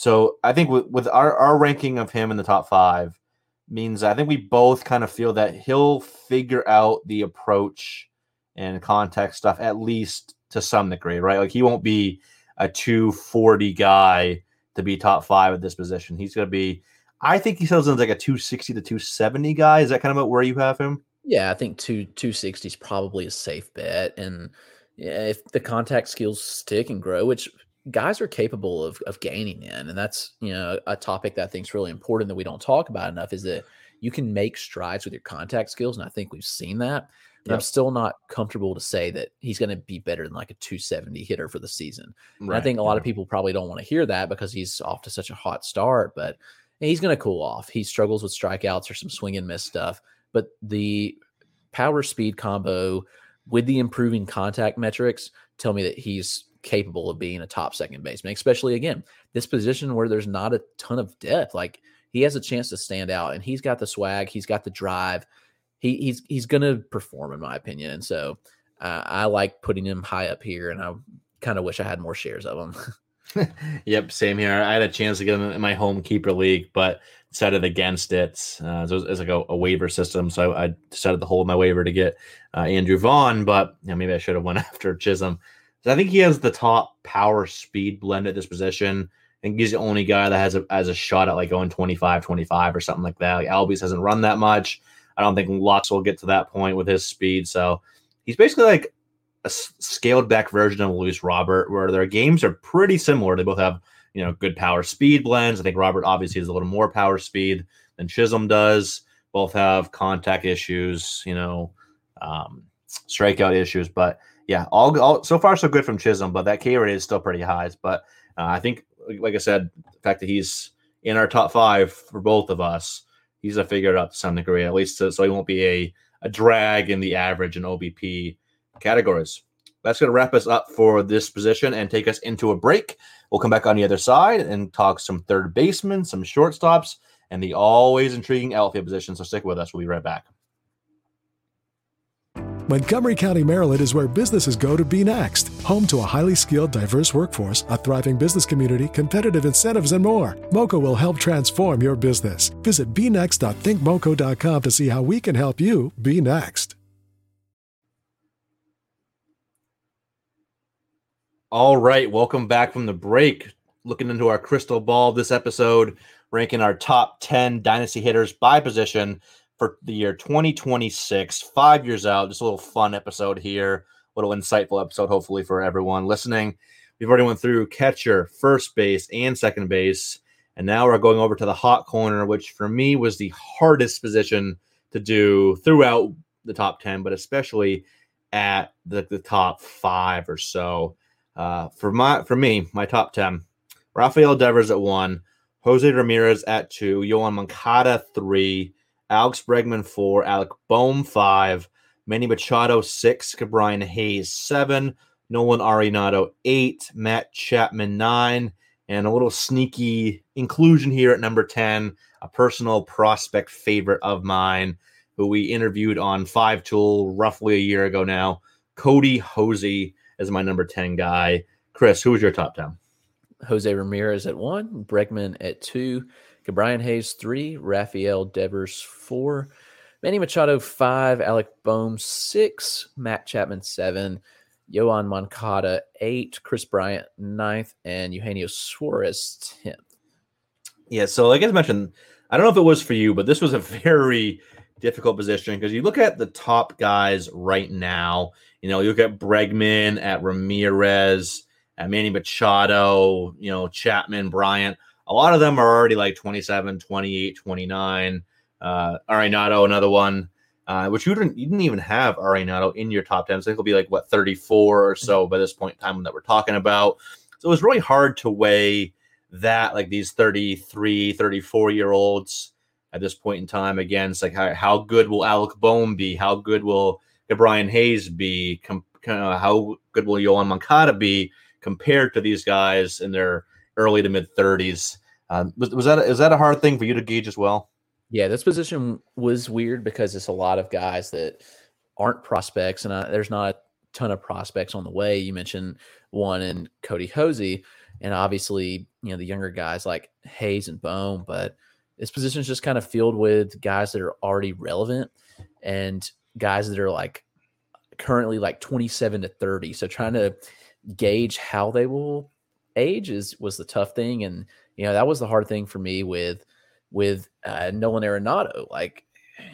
so I think with, with our, our ranking of him in the top five means I think we both kind of feel that he'll figure out the approach and context stuff at least to some degree, right? Like he won't be a 240 guy to be top five at this position. He's going to be, I think he sells in like a 260 to 270 guy. Is that kind of where you have him? Yeah, I think two 260 is probably a safe bet. And yeah, if the contact skills stick and grow, which guys are capable of, of gaining in, and that's, you know, a topic that I think is really important that we don't talk about enough is that you can make strides with your contact skills. And I think we've seen that. But yep. I'm still not comfortable to say that he's going to be better than like a 270 hitter for the season. Right. I think a lot of people probably don't want to hear that because he's off to such a hot start, but he's going to cool off. He struggles with strikeouts or some swing and miss stuff, but the power speed combo with the improving contact metrics tell me that he's capable of being a top second baseman, especially again, this position where there's not a ton of depth. Like he has a chance to stand out and he's got the swag, he's got the drive he, he's he's going to perform in my opinion, and so uh, I like putting him high up here, and I kind of wish I had more shares of him. <laughs> yep, same here. I had a chance to get him in my home keeper league, but decided against it. Uh, so it's like a, a, waiver system, so I, I, decided to hold my waiver to get uh, Andrew Vaughn, but you know, maybe I should have went <laughs> after Chisholm. So I think he has the top power speed blend at this position. I think he's the only guy that has a, has a shot at like going 25, 25 or something like that. Like Albies hasn't run that much. I don't think Lux will get to that point with his speed. So he's basically like a scaled back version of Luis Robert, where their games are pretty similar. They both have you know good power speed blends. I think Robert obviously has a little more power speed than Chisholm does. Both have contact issues, you know, um, strikeout issues. But yeah, all, all so far so good from Chisholm, but that K rate is still pretty high. But uh, I think, like I said, the fact that he's in our top five for both of us he's a figure out to some degree, at least to, so he won't be a, a drag in the average and OBP categories. That's going to wrap us up for this position and take us into a break. We'll come back on the other side and talk some third basemen, some shortstops, and the always intriguing outfield position. So stick with us. We'll be right back. Montgomery County, Maryland is where businesses go to be next. Home to a highly skilled, diverse workforce, a thriving business community, competitive incentives, and more. Moco will help transform your business. Visit bnext.thinkmoco.com to see how we can help you be next. All right, welcome back from the break. Looking into our crystal ball this episode, ranking our top 10 dynasty hitters by position for the year 2026, five years out. Just a little fun episode here, a little insightful episode, hopefully, for everyone listening. We've already went through catcher, first base, and second base. And now we're going over to the hot corner, which for me was the hardest position to do throughout the top 10, but especially at the, the top five or so. Uh, for my for me, my top 10, Rafael Devers at one, Jose Ramirez at two, Yoan Moncada three, Alex Bregman four, Alec Bohm five, Manny Machado six, Ke'Bryan Hayes seven, Nolan Arenado eight, Matt Chapman nine, and a little sneaky inclusion here at number 10, a personal prospect favorite of mine who we interviewed on Five Tool roughly a year ago now. Kody Hoese is my number 10 guy. Chris, who was your top 10? Jose Ramirez at one, Bregman at two, Brian Hayes three, Rafael Devers four, Manny Machado five, Alec Bohm six, Matt Chapman seven, Yoan Moncada eight, Kris Bryant ninth, and Eugenio Suarez tenth. Yeah, so like I mentioned, I don't know if it was for you, but this was a <laughs> very difficult position because you look at the top guys right now. You know, you look at Bregman, at Ramirez, at Manny Machado, you know, Chapman, Bryant a lot of them are already like 27, 28, 29. Uh, Arenado, another one, uh, which you didn't you didn't even have Arenado in your top 10. So I think it'll be like what 34 or so by this point in time that we're talking about. So it was really hard to weigh that like these 33, 34 year olds at this point in time against like how, how good will Alec Bohm be? How good will Brian Hayes be? Com- uh, how good will Yoan Moncada be compared to these guys in their early to mid 30s? Um, was, was that is that a hard thing for you to gauge as well? Yeah, this position was weird because it's a lot of guys that aren't prospects, and I, there's not a ton of prospects on the way. You mentioned one in Kody Hoese, and obviously, you know, the younger guys like Hayes and Bohm, but this position is just kind of filled with guys that are already relevant and guys that are like currently like 27 to 30. So trying to gauge how they will age is was the tough thing. And you know, that was the hard thing for me with with uh, Nolan Arenado. Like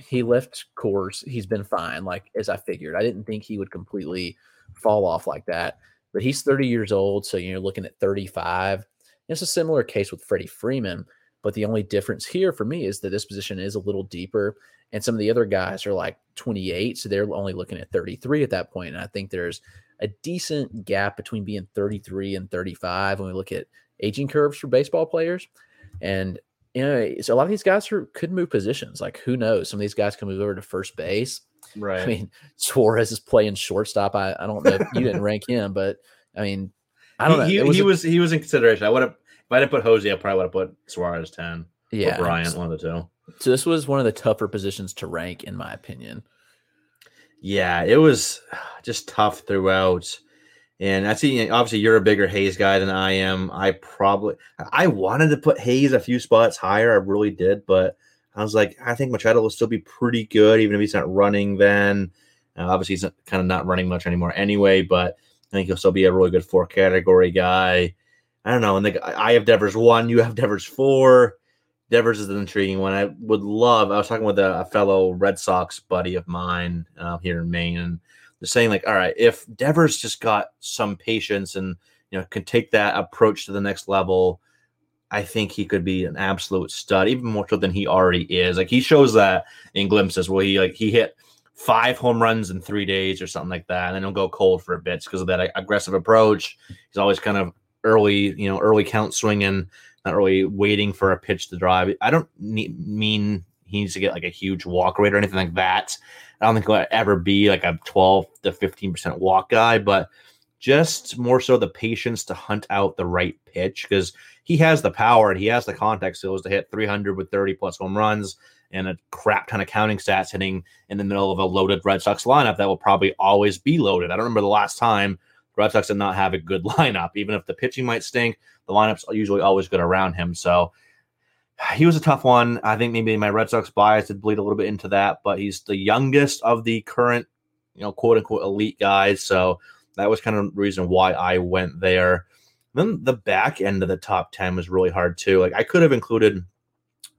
he left course, he's been fine, like as I figured. I didn't think he would completely fall off like that. But he's 30 years old, so you're looking at 35. It's a similar case with Freddie Freeman. But the only difference here for me is that this position is a little deeper. And some of the other guys are like 28. So they're only looking at 33 at that point. And I think there's a decent gap between being 33 and 35 when we look at aging curves for baseball players. And you know, so a lot of these guys are, could move positions. Like who knows? Some of these guys can move over to first base. Right. I mean, <laughs> Suarez is playing shortstop. I, I don't know if you didn't <laughs> rank him, but I mean, I don't he, know. He, was he a- was he was in consideration. I would have if I didn't put Hoese, I probably would have put Suarez ten. Yeah. or Bryant, one of the two. So this was one of the tougher positions to rank, in my opinion. Yeah, it was <sighs> just tough throughout. And I see, obviously, you're a bigger Hayes guy than I am. I probably, I wanted to put Hayes a few spots higher. I really did, but I was like, I think Machado will still be pretty good, even if he's not running. Then, uh, obviously, he's not, kind of not running much anymore anyway. But I think he'll still be a really good four category guy. I don't know. And the, I have Devers one, you have Devers four. Devers is an intriguing one. I would love. I was talking with a, a fellow Red Sox buddy of mine uh, here in Maine, and they're saying like, all right, if Devers just got some patience and you know can take that approach to the next level, I think he could be an absolute stud, even more so than he already is. Like he shows that in glimpses where he like he hit five home runs in three days or something like that, and then he'll go cold for a bit because of that aggressive approach. He's always kind of early, you know, early count swinging, not really waiting for a pitch to drive. I don't need, mean he needs to get like a huge walk rate or anything like that. I don't think he'll ever be like a 12 to 15% walk guy, but just more so the patience to hunt out the right pitch because he has the power and he has the contact skills to hit 300 with 30 plus home runs and a crap ton of counting stats hitting in the middle of a loaded Red Sox lineup that will probably always be loaded. I don't remember the last time Red Sox did not have a good <laughs> lineup. Even if the pitching might stink, the lineups are usually always good around him. So he was a tough one. I think maybe my Red Sox bias did bleed a little bit into that, but he's the youngest of the current, you know, quote unquote elite guys. So that was kind of the reason why I went there. Then the back end of the top 10 was really hard too. Like I could have included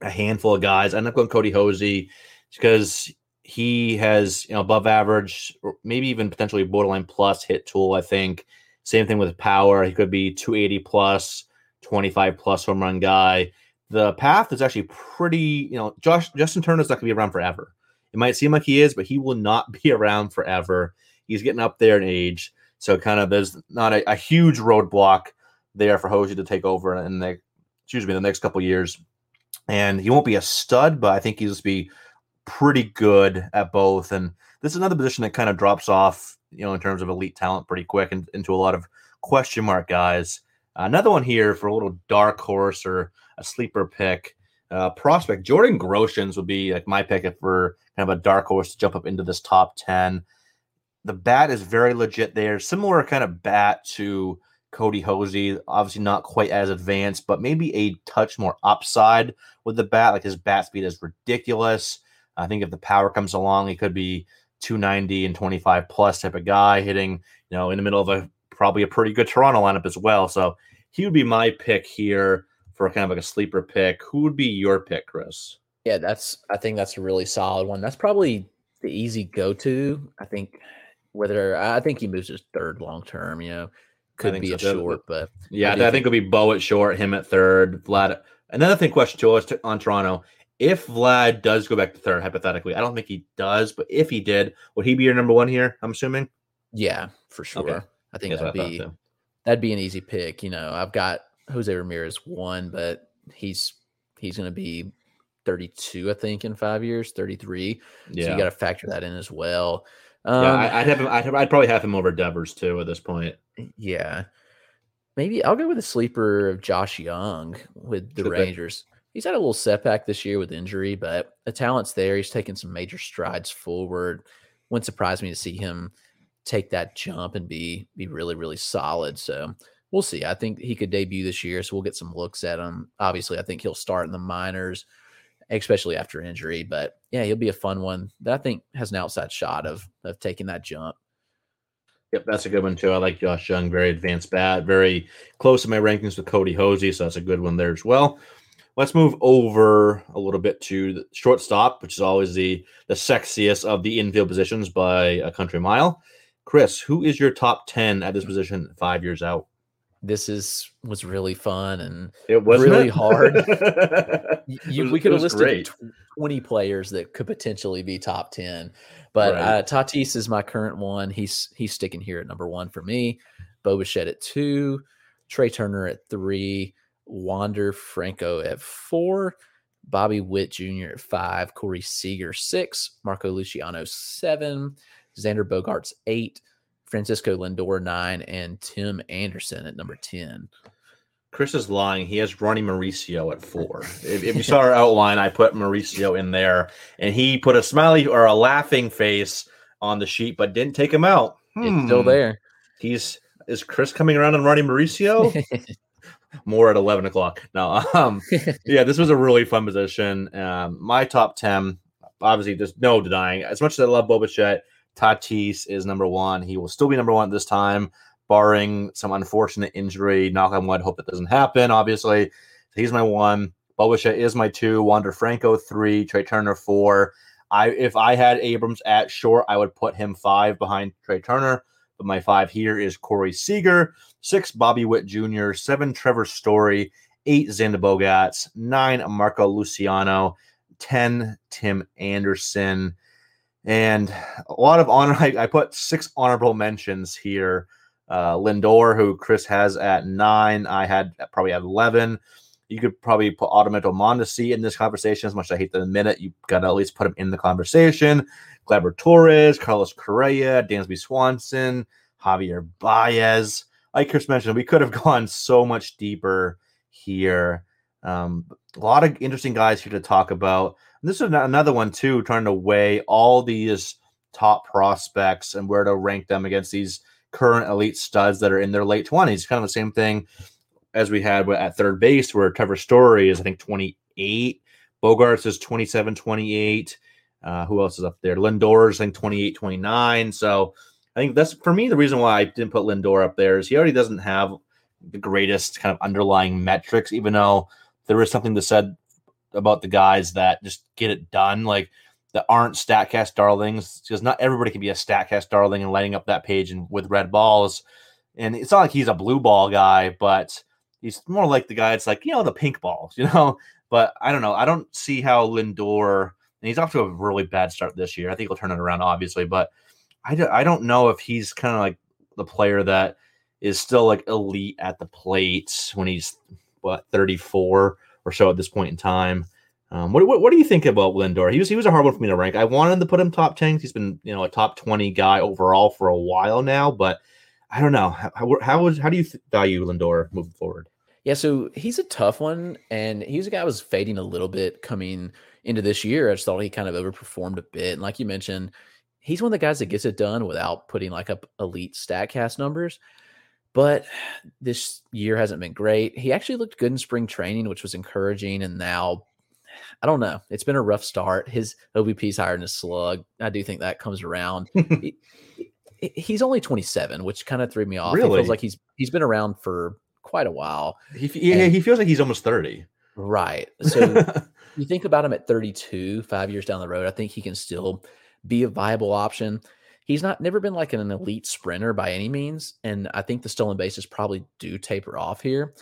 a handful of guys. I ended up going Kody Hoese because he has, you know, above average, maybe even potentially borderline plus hit tool, I think. Same thing with power. He could be 280 plus, 25 plus home run guy. The path is actually pretty, you know, Josh Justin Turner's not gonna be around forever. It might seem like he is, but he will not <laughs> be around forever. He's getting up there in age. So kind of there's not a, a huge roadblock there for Hoese to take over in the excuse me the next couple years. And he won't be a stud, but I think he'll just be pretty good at both. And this is another position that kind of drops off, you know, in terms of elite talent pretty quick and into a lot of question mark guys. another one here for a little dark horse or a sleeper pick. Uh, prospect Jordan Groshans would be like my pick for kind of a dark horse to jump up into this top 10 the bat is very legit there. Similar kind of bat to Kody Hoese. Obviously, not quite as advanced, but maybe a touch more upside with the bat. Like his bat speed is ridiculous. I think if the power comes along, he could be 290 and 25 plus type of guy hitting, you know, in the middle of a probably a pretty good Toronto lineup as well. So he would be my pick here for kind of like a sleeper pick. Who would be your pick, Chris? Yeah, that's I think that's a really solid one. That's probably the easy go to. I think whether I think he moves his third long term, you know, could be so a short, but Yeah, I think, it'll be Bo at short, him at third, Vlad. Another thing, question to us to- on Toronto: If Vlad does go back to third, hypothetically, I don't think he does, but if he did, would he be your number one here? I'm assuming. yeah, for sure. Okay. I think That's that'd I be that'd be an easy pick. You know, I've got Jose Ramirez one, but he's he's going to be 32, I think, in five years, 33. So Yeah, you got to factor that in as well. Um, yeah. I, I'd have him. I'd, have, I'd probably have him over Devers too at this point. yeah. Maybe I'll go with a sleeper of Josh Jung with the. Rangers. He's had a little setback this year with injury, but the talent's there. He's taken some major strides forward. Wouldn't surprise me to see him take that jump and be be really really solid. So we'll see. I think he could debut this year, so we'll get some looks at him. Obviously, I think he'll start in the minors, especially after injury. But yeah, he'll be a fun one that I think has an outside shot of of taking that jump. Yep, that's a good one too. I like Josh Jung, very advanced bat, very close to my rankings with Kody Hoese, so that's a good one there as well. Let's move over a little bit to the shortstop, which is always the the sexiest of the infield positions by a country mile. Chris, who is your top ten at this position five years out? This is was really fun and It was really hard. <laughs> You, was- we could have listed great. 20 players that could potentially be top 10. But Right. uh, Tatis is my current one. He's he's sticking here at number one for me. Bo Bichette at two, Trea Turner at three, Wander Franco at four, Bobby Witt Jr. at five, Corey Seager six, Marco Luciano seven, Xander Bogaerts eight, Francisco Lindor nine, and Tim Anderson at number 10. Chris is lying. He has Ronny Mauricio at four. <laughs> If, if you saw our outline, I put Mauricio in there, and he put a smiley or a laughing face on the sheet, but didn't take him out. It's still Hmm. there. He's is Chris coming around on Ronny Mauricio? <laughs> More at eleven o'clock. No, <laughs> um, <laughs> yeah, this was a really fun position. Um, my top ten, obviously, there's no denying. As much as I love Bo Bichette, Tatis is number one. He will still be number one this time, barring some unfortunate injury. Knock on wood. Hope it doesn't happen. Obviously, he's my one. Bo Bichette is my two. Wander Franco three. Trea Turner four. I if I had Abrams at short, I would put him five behind Trea Turner. But my five here is Corey Seager, six Bobby Witt Jr., seven Trevor Story, eight Xander Bogaerts, nine Marco Luciano, ten Tim Anderson, and a lot of honor. <laughs> I, I put six honorable mentions here. Uh, Lindor, who Chris has at nine, I had probably at eleven. You could probably put Adalberto Mondesi in this conversation. As much as I hate the minute, you got to at least put him in the conversation. Gleyber Torres, Carlos Correa, Dansby Swanson, Javier Baez. Like Chris mentioned, we could have <laughs> gone so much deeper here. Um, a lot of interesting guys here to talk about. And this is another one too, trying to weigh all these top prospects and where to rank them against these current elite studs that are in their late twenties. Kind of the same thing as we had at third base, where Trevor Story is I think 28, Bogaerts is 27, 28. Uh, who else is up there? Lindor is I think 28, 29. So I think that's for me the reason why I didn't put Lindor up there is he already doesn't have the greatest kind of underlying metrics, even though there is something to said about the guys that just get it done, like that aren't Statcast darlings, because not everybody can be a Statcast darling and lighting up that page and with red balls. And it's not like he's a blue ball guy, but he's more like the guy. It's like you know the pink balls, <laughs> you know. But I don't know. I don't see how Lindor and he's off to a really bad start this year. I think he'll turn it around, obviously, but I, do, I don't know if he's kind of like the player that is still like elite at the plate when he's what 34 or so at this point in time. Um, what, what what do you think about Lindor? He was he was a hard one for me to rank. I wanted to put him top 10. He's been you know a top 20 guy overall for a while now, but I don't know how how, how, how do you value Lindor moving forward? Yeah, so he's a tough one, and he was a guy was fading a little bit coming into this year. I just thought he kind of overperformed a bit, and like you mentioned, he's one of the guys that gets it done without putting like up elite Statcast numbers. But this year hasn't been great. He actually looked good in spring training, which was encouraging, and now I don't know. It's been a rough start. His OBP's higher than his slug. I do think that comes around. <laughs> He- he- he's only 27, which kind of threw me off. He Really? feels like he's he's been around for quite a while. He, he, And- he feels like he's almost 30. Right. <laughs> So you think about him at 32, five years down the road, I think he can still be a viable option. He's not never been like an elite sprinter by any means, and I think the stolen bases probably do taper off here,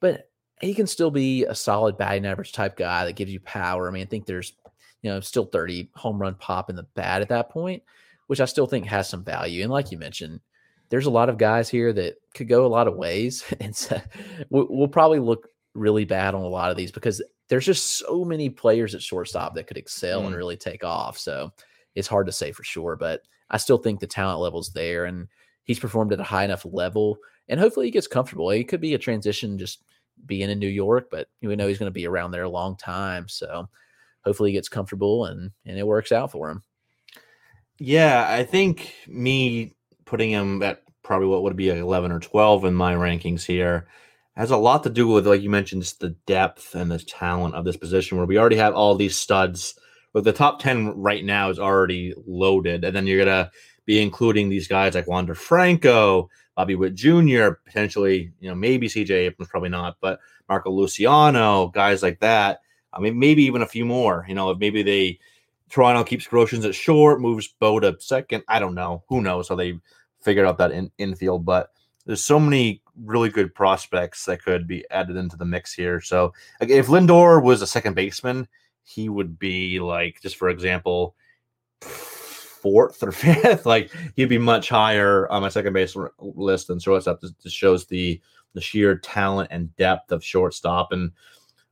but he can still be a solid batting average type guy that gives you power. I mean, I think there's you know still 30 home run pop in the bat at that point, which I still think has some value. And like you mentioned, there's a lot of guys here that could go a lot of ways, <laughs> and so we'll, probably look really bad on a lot of these because there's just so many players at shortstop that could excel and Mm. really take off. So it's hard to say for sure, but I still think the talent level's there and he's performed at a high enough level and hopefully he gets comfortable. It could be a transition just being in New York, but we know he's going to be around there a long time. So hopefully he gets comfortable and and it works out for him. Yeah, I think me putting him at probably what would be 11 or 12 in my rankings here has a lot to do with, like you mentioned, just the depth and the talent of this position where we already have all these studs. But the top 10 right now is already loaded. And then you're going to be including these guys like Wander Franco, Bobby Witt Jr., potentially, you know, maybe CJ Abrams, probably not, but Marco Luciano, guys like that. I mean, maybe even a few more. You know, maybe they Toronto keeps Groshans at short, moves Bo to second. I don't know. Who knows how they figured out that in, infield, but there's so many really good prospects that could be added into the mix here. So if Lindor was a second baseman, he would be like, just for example, fourth or <laughs> fifth. like he'd be much higher on my second base list than shortstop. This, this shows the the sheer talent and depth of shortstop. And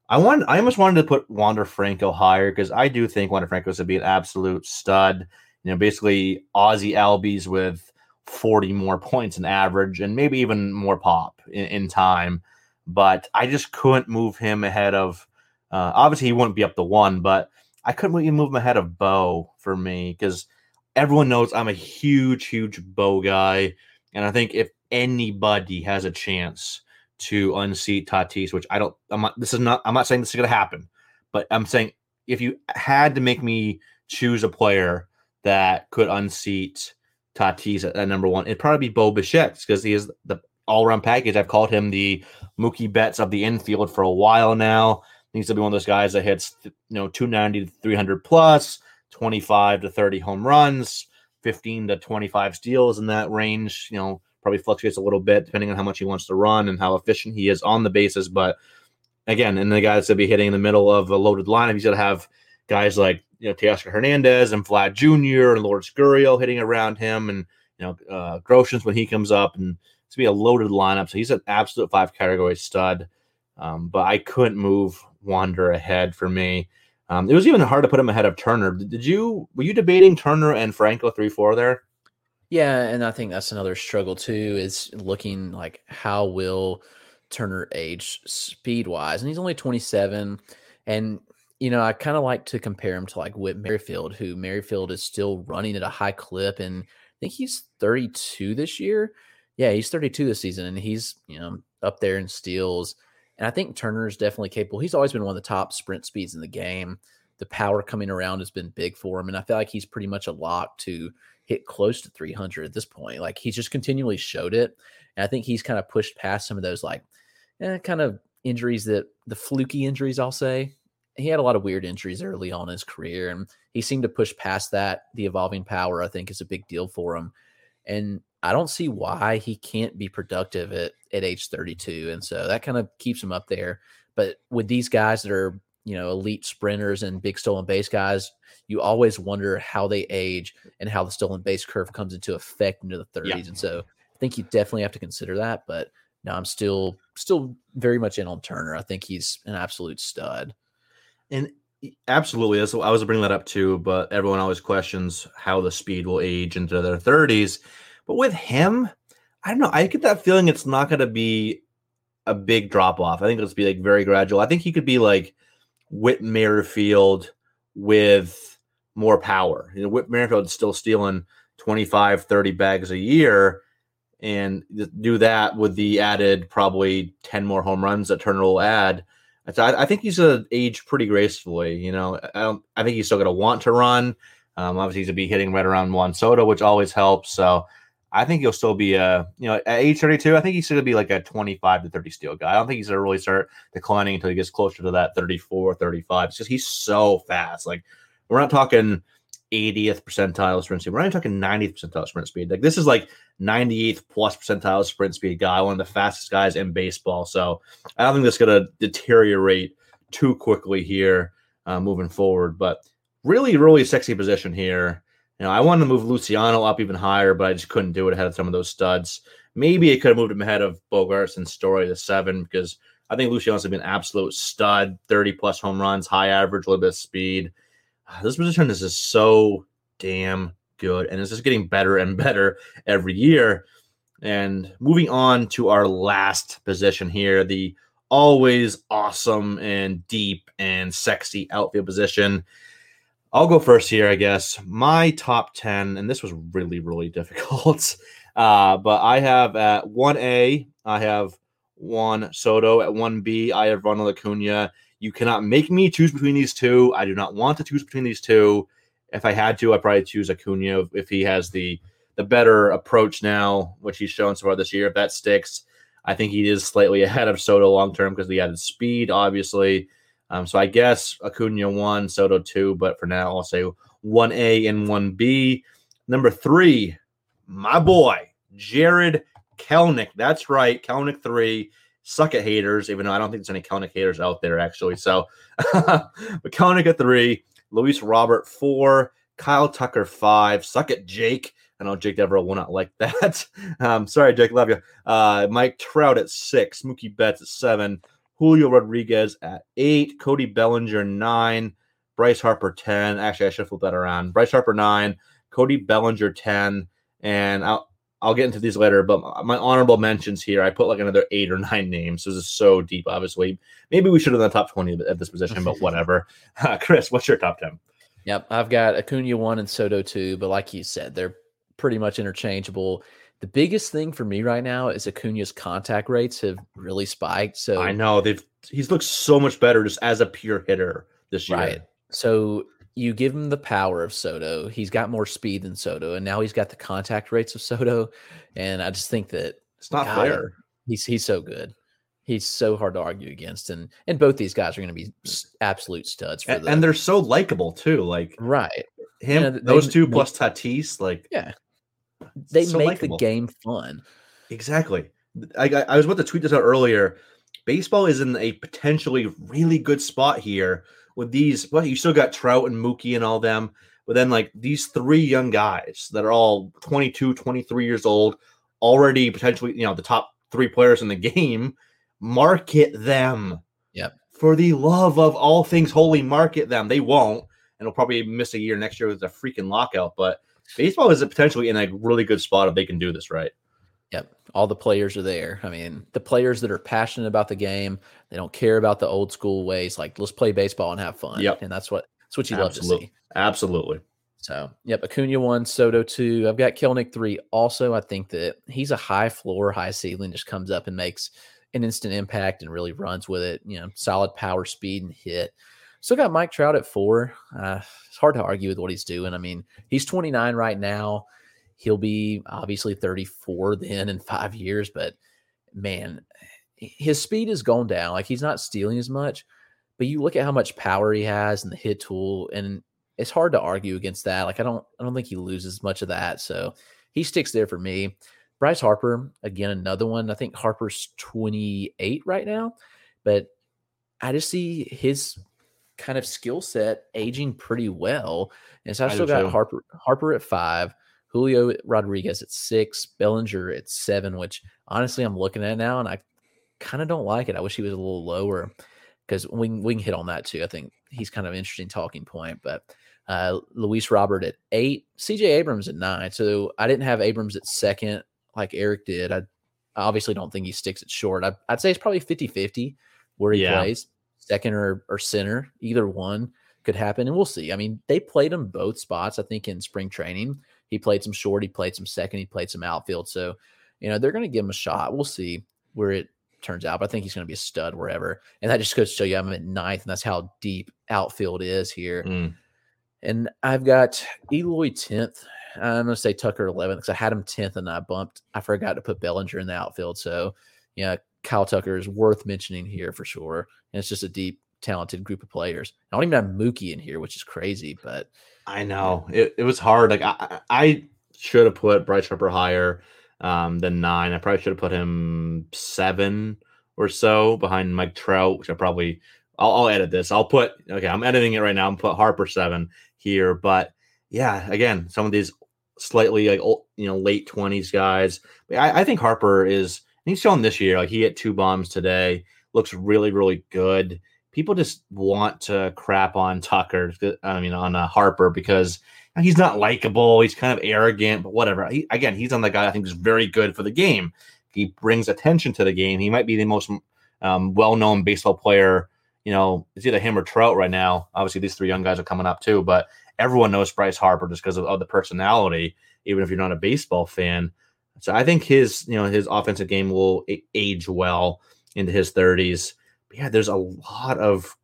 I want I almost wanted to put Wander Franco higher because I do think Wander Franco to be an absolute stud. You know, basically Ozzie Albies with 40 more points in average and maybe even more pop in, in time. But I just couldn't move him ahead of. Uh, obviously, he wouldn't be up to one, but I couldn't even move him ahead of Bo for me because everyone knows I'm a huge, huge Bo guy, and I think if anybody has a chance to unseat Tatis, which I don't, I'm not. This is not. I'm not saying this is going to happen, but I'm saying if you had to make me choose a player that could unseat Tatis at, at number one. It'd probably be Bo Bichette because he is the all around package. I've called him the Mookie Betts of the infield for a while now. Needs to be one of those guys that hits you know 290 to 300 plus, 25 to 30 home runs, 15 to 25 steals in that range. You know, probably fluctuates a little bit depending on how much he wants to run and how efficient he is on the bases. But again, and the guys going to be hitting in the middle of a loaded lineup, he's going to have guys like you know Teoscar Hernandez and Vlad Jr. and Lourdes Gurriel hitting around him, and you know uh, Groshans when he comes up, and it's be a loaded lineup. So he's an absolute five category stud. Um, but I couldn't move Wander ahead for me. Um, it was even hard to put him ahead of Turner. Did you were you debating Turner and Franco three four there? Yeah, and I think that's another struggle too. Is looking like how will Turner age speed wise, and he's only twenty seven, and you know, I kind of like to compare him to like Whit Merrifield, who Merrifield is still running at a high clip, and I think he's 32 this year. Yeah, he's 32 this season, and he's you know up there in steals. And I think Turner is definitely capable. He's always been one of the top sprint speeds in the game. The power coming around has been big for him, and I feel like he's pretty much a lock to hit close to 300 at this point. Like he's just continually showed it, and I think he's kind of pushed past some of those like eh, kind of injuries that the fluky injuries I'll say he had a lot of weird injuries early on in his career, and he seemed to push past that. The evolving power, I think, is a big deal for him, and I don't see why he can't be productive at at age 32, and so that kind of keeps him up there. But with these guys that are you know elite sprinters and big stolen base guys, you always wonder how they age and how the stolen base curve comes into effect into the 30s, yeah. and so I think you definitely have to consider that. But no, I'm still still very much in on Turner. I think he's an absolute stud. And absolutely, that's I was bringing that up too. But everyone always questions how the speed will age into their thirties. But with him, I don't know. I get that feeling it's not going to be a big drop off. I think it'll be like very gradual. I think he could be like Whit Merrifield with more power. You know, Whit Merrifield's still stealing 25, 30 bags a year. And do that with the added probably 10 more home runs that Turner will add. I, I think he's a age pretty gracefully. You know, I don't. I think he's still going to want to run. Um, obviously, he's going to be hitting right around Juan Soto, which always helps. So I think he'll still be a, you know, at age 32, I think he's still going to be like a 25 to 30 steal guy. I don't think he's going to really start declining until he gets closer to that 34, 35. It's just he's so fast. Like, we're not talking 80th percentile sprint speed. We're not talking 90th percentile sprint speed. Like, this is like 98th plus percentile sprint speed guy, one of the fastest guys in baseball. So I don't think that's going to deteriorate too quickly here uh, moving forward. But really, really sexy position here. You know, I wanted to move Luciano up even higher, but I just couldn't do it ahead of some of those studs. Maybe it could have moved him ahead of Bogaerts and Story to seven because I think Luciano's been an absolute stud, 30 plus home runs, high average, a little bit of speed. Ah, this position is just so damn good and it's just getting better and better every year. And moving on to our last position here, the always awesome and deep and sexy outfield position. I'll go first here, I guess. My top 10, and this was really, really <laughs> difficult. Uh, but I have at 1A, I have Juan Soto. At 1B, I have Ronald Acuna. You cannot make me choose between these two. I do not want to choose between these two. If I had to, I'd probably choose Acuna if he has the the better approach now, which he's shown so far this year. If that sticks, I think he is slightly <laughs> ahead of Soto long term because the added speed, obviously. Um, so I guess Acuna one, Soto two, but for now I'll say one A and one B. Number three, my boy Jarred Kelenic. That's right, Kelenic three. Suck at haters, even though I don't think there's any Kelenic haters out there actually. So, <laughs> but Kelenic at three, Luis Robert four, Kyle Tucker five. Suck at Jake. I know Jake Devereaux will not like <laughs> that. um, sorry, Jake, love you. Uh, Mike Trout at six, Mookie Betts at seven, Julio Rodriguez at eight, Cody Bellinger nine, Bryce Harper ten. Actually, I should flip that around. Bryce Harper nine, Cody Bellinger ten, and I'll I'll get into these later. But my honorable mentions here, I put like another eight or nine names. This is so deep. Obviously, maybe we should have done the top twenty at this position, but whatever. <laughs> Uh, Chris, what's your top ten? Yep, I've got Acuna one and Soto two, but like you said, they're pretty much interchangeable. The biggest thing for me right now is Acuna's contact rates have really spiked. So I know they've he's looked so much better just as a pure hitter this year. Right. So you give him the power of Soto. He's got more speed than Soto, and now he's got the contact rates of Soto. And I just think that it's not God, fair. He's he's so good. He's so hard to argue against, and and both these guys are going to be absolute studs for and, the, and they're so likable too. Like right, him, you know, those they, two plus Tatis, like yeah, they so make likable. the game fun. Exactly. I, I was about to tweet this out earlier. Baseball is in a potentially really good spot here with these. Well, you still got Trout and Mookie and all them, but then like these three young guys that are all 22, 23 years old, already potentially, you know, the top three players in the game. Market them. Yep. For the love of all things holy, market them. They won't, and they'll probably miss a year next year with a freaking lockout. But baseball is potentially in a really good spot if they can do this right. Yep. All the players are there. I mean, the players that are passionate about the game, they don't care about the old school ways. Like, let's play baseball and have fun. Yep. And that's what that's what you Absolutely. love to see. Absolutely. So, yep, Acuna one, Soto two. I've got Kelenic three. Also, I think that he's a high floor, high ceiling, just comes up and makes an instant impact and really runs with it. You know, solid power, speed, and hit. Still got Mike Trout at four. Uh, it's hard to argue with what he's doing. I mean, he's 29 right now. He'll be obviously 34 then in five years, but man, his speed has gone down. Like he's not stealing as much, but you look at how much power he has and the hit tool, and it's hard to argue against that. Like I don't, I don't think he loses much of that. So he sticks there for me. Bryce Harper, again, another one. I think Harper's 28 right now, but I just see his kind of skill set aging pretty well. And so I, I still got too. Harper Harper at five, Julio Rodriguez at six, Bellinger at seven, which honestly I'm looking at now and I kind of don't like it. I wish he was a little lower because we we can hit on that too. I think he's kind of an interesting talking point. But uh, Luis Robert at eight, CJ Abrams at nine. So I didn't have Abrams at second like Eric did. I, I obviously don't think he sticks it short. I, would say it's probably 50 50 where he yeah. plays second or, or center. Either one could happen, and we'll see. I mean, they played him both spots. I think in spring training, he played some short, he played some second, he played some outfield. So, you know, they're going to give him a shot. We'll see where it turns out. But I think he's going to be a stud wherever, and that just goes to show you I'm at ninth, and that's how deep outfield is here. Mm. And I've got Eloy tenth. I'm going to say Tucker 11th because I had him 10th and I bumped. I forgot to put Bellinger in the outfield. So, yeah, Kyle Tucker is worth mentioning here for sure. And it's just a deep, talented group of players. I don't even have Mookie in here, which is crazy, but I know it, it was hard. Like I, I should have put Bryce Harper higher um, than nine. I probably should have put him seven or so behind Mike Trout, which I probably I'll, I'll edit this. I'll put okay. I'm editing it right now. I'm put Harper seven here, but yeah, again, some of these slightly like old, you know late twenties guys. I, I think Harper is he's shown this year. Like he hit two bombs today, looks really, really good. People just want to crap on Tucker. I mean, on uh, Harper because he's not likable. He's kind of arrogant, but whatever. He, again, he's on the guy I think is very good for the game. He brings attention to the game. He might be the most um, well-known baseball player. You know, it's either him or Trout right now. Obviously, these three young guys are coming up too, but everyone knows Bryce Harper just because of, of the personality, even if you're not a baseball fan. So I think his, you know, his offensive game will age well into his 30s. But yeah, there's a lot of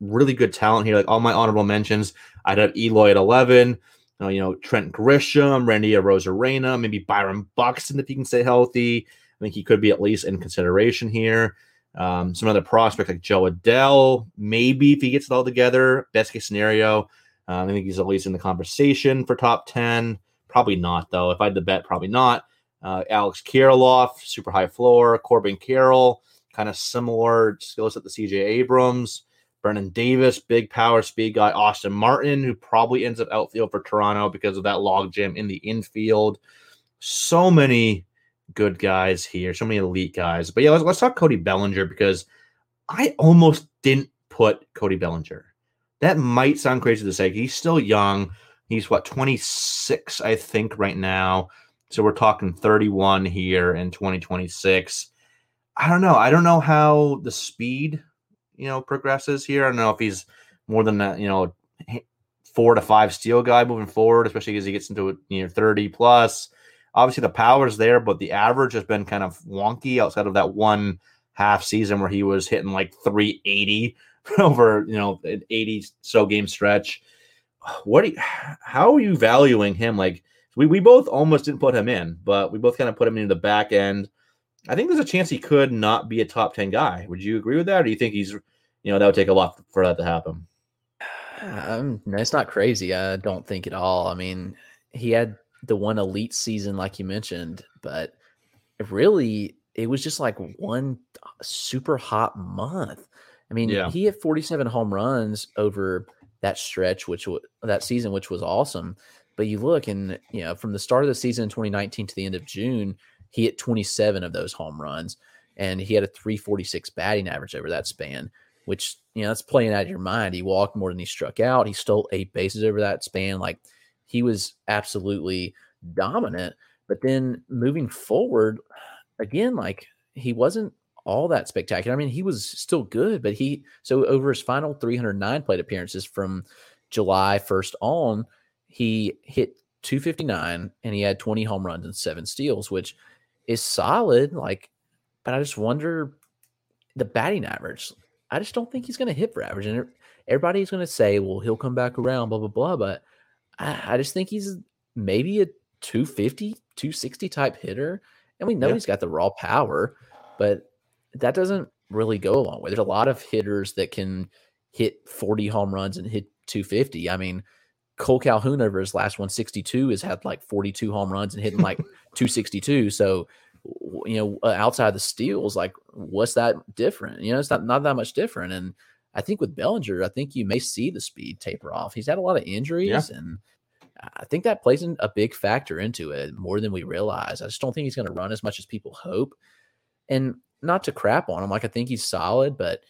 really good talent here. Like all my honorable mentions, I'd have Eloy at 11. Uh, you know, Trent Grisham, Randy Arozarena, maybe Byron Buxton if he can stay healthy. I think he could be at least in consideration here. Um, some other prospects like Jo Adell, maybe if he gets it all together, best case scenario. Um, I think he's at least in the conversation for top 10. Probably not, though. If I had to bet, probably not. Uh, Alex Kirilloff, super high floor. Corbin Carroll, kind of similar skills at the CJ Abrams. Brennan Davis, big power speed guy. Austin Martin, who probably ends up outfield for Toronto because of that logjam in the infield. So many good guys here, so many elite guys. But yeah, let's, let's talk Cody Bellinger because I almost didn't put Cody Bellinger. That might sound crazy to say. He's still young. He's what 26, I think, right now. So we're talking 31 here in 2026. I don't know. I don't know how the speed, you know, progresses here. I don't know if he's more than that, you know, four to five steal guy moving forward, especially as he gets into you know 30 plus. Obviously, the power's there, but the average has been kind of wonky outside of that one half season where he was hitting like 380 <laughs> over you know an 80 so game stretch. What? You, how are you valuing him? Like we we both almost didn't put him in, but we both kind of put him in the back end. I think there's a chance he could not be a top 10 guy. Would you agree with that? Or do you think he's, you know, that would take a lot for that to happen? Um, it's not crazy. I don't think at all. I mean, he had the one elite season, like you mentioned, but really, it was just like one super hot month. I mean, yeah. he hit 47 home runs over that stretch, which w- that season, which was awesome. But you look and you know, from the start of the season in 2019 to the end of June, he hit 27 of those home runs, and he had a 346 batting average over that span. Which you know, that's playing out of your mind. He walked more than he struck out. He stole eight bases over that span. Like he was absolutely dominant. But then moving forward, again, like he wasn't all that spectacular. I mean, he was still good, but he so over his final 309 plate appearances from July 1st on, he hit 259 and he had 20 home runs and seven steals, which is solid. Like, but I just wonder the batting average. I just don't think he's going to hit for average. And everybody's going to say, well, he'll come back around, blah, blah, blah. But I, I just think he's maybe a 250, 260 type hitter. And we know yeah. he's got the raw power, but that doesn't really go a long way. There's a lot of hitters that can hit 40 home runs and hit 250. I mean, Cole Calhoun over his last 162 has had like 42 home runs and hitting like <laughs> 262. So, you know, uh, outside the steals, like what's that different? You know, it's not, not that much different. And I think with Bellinger, I think you may see the speed taper off. He's had a lot of injuries yeah. and I think that plays a big factor into it more than we realize. I just don't think he's going to run as much as people hope. And not to crap on him. Like I think he's solid, but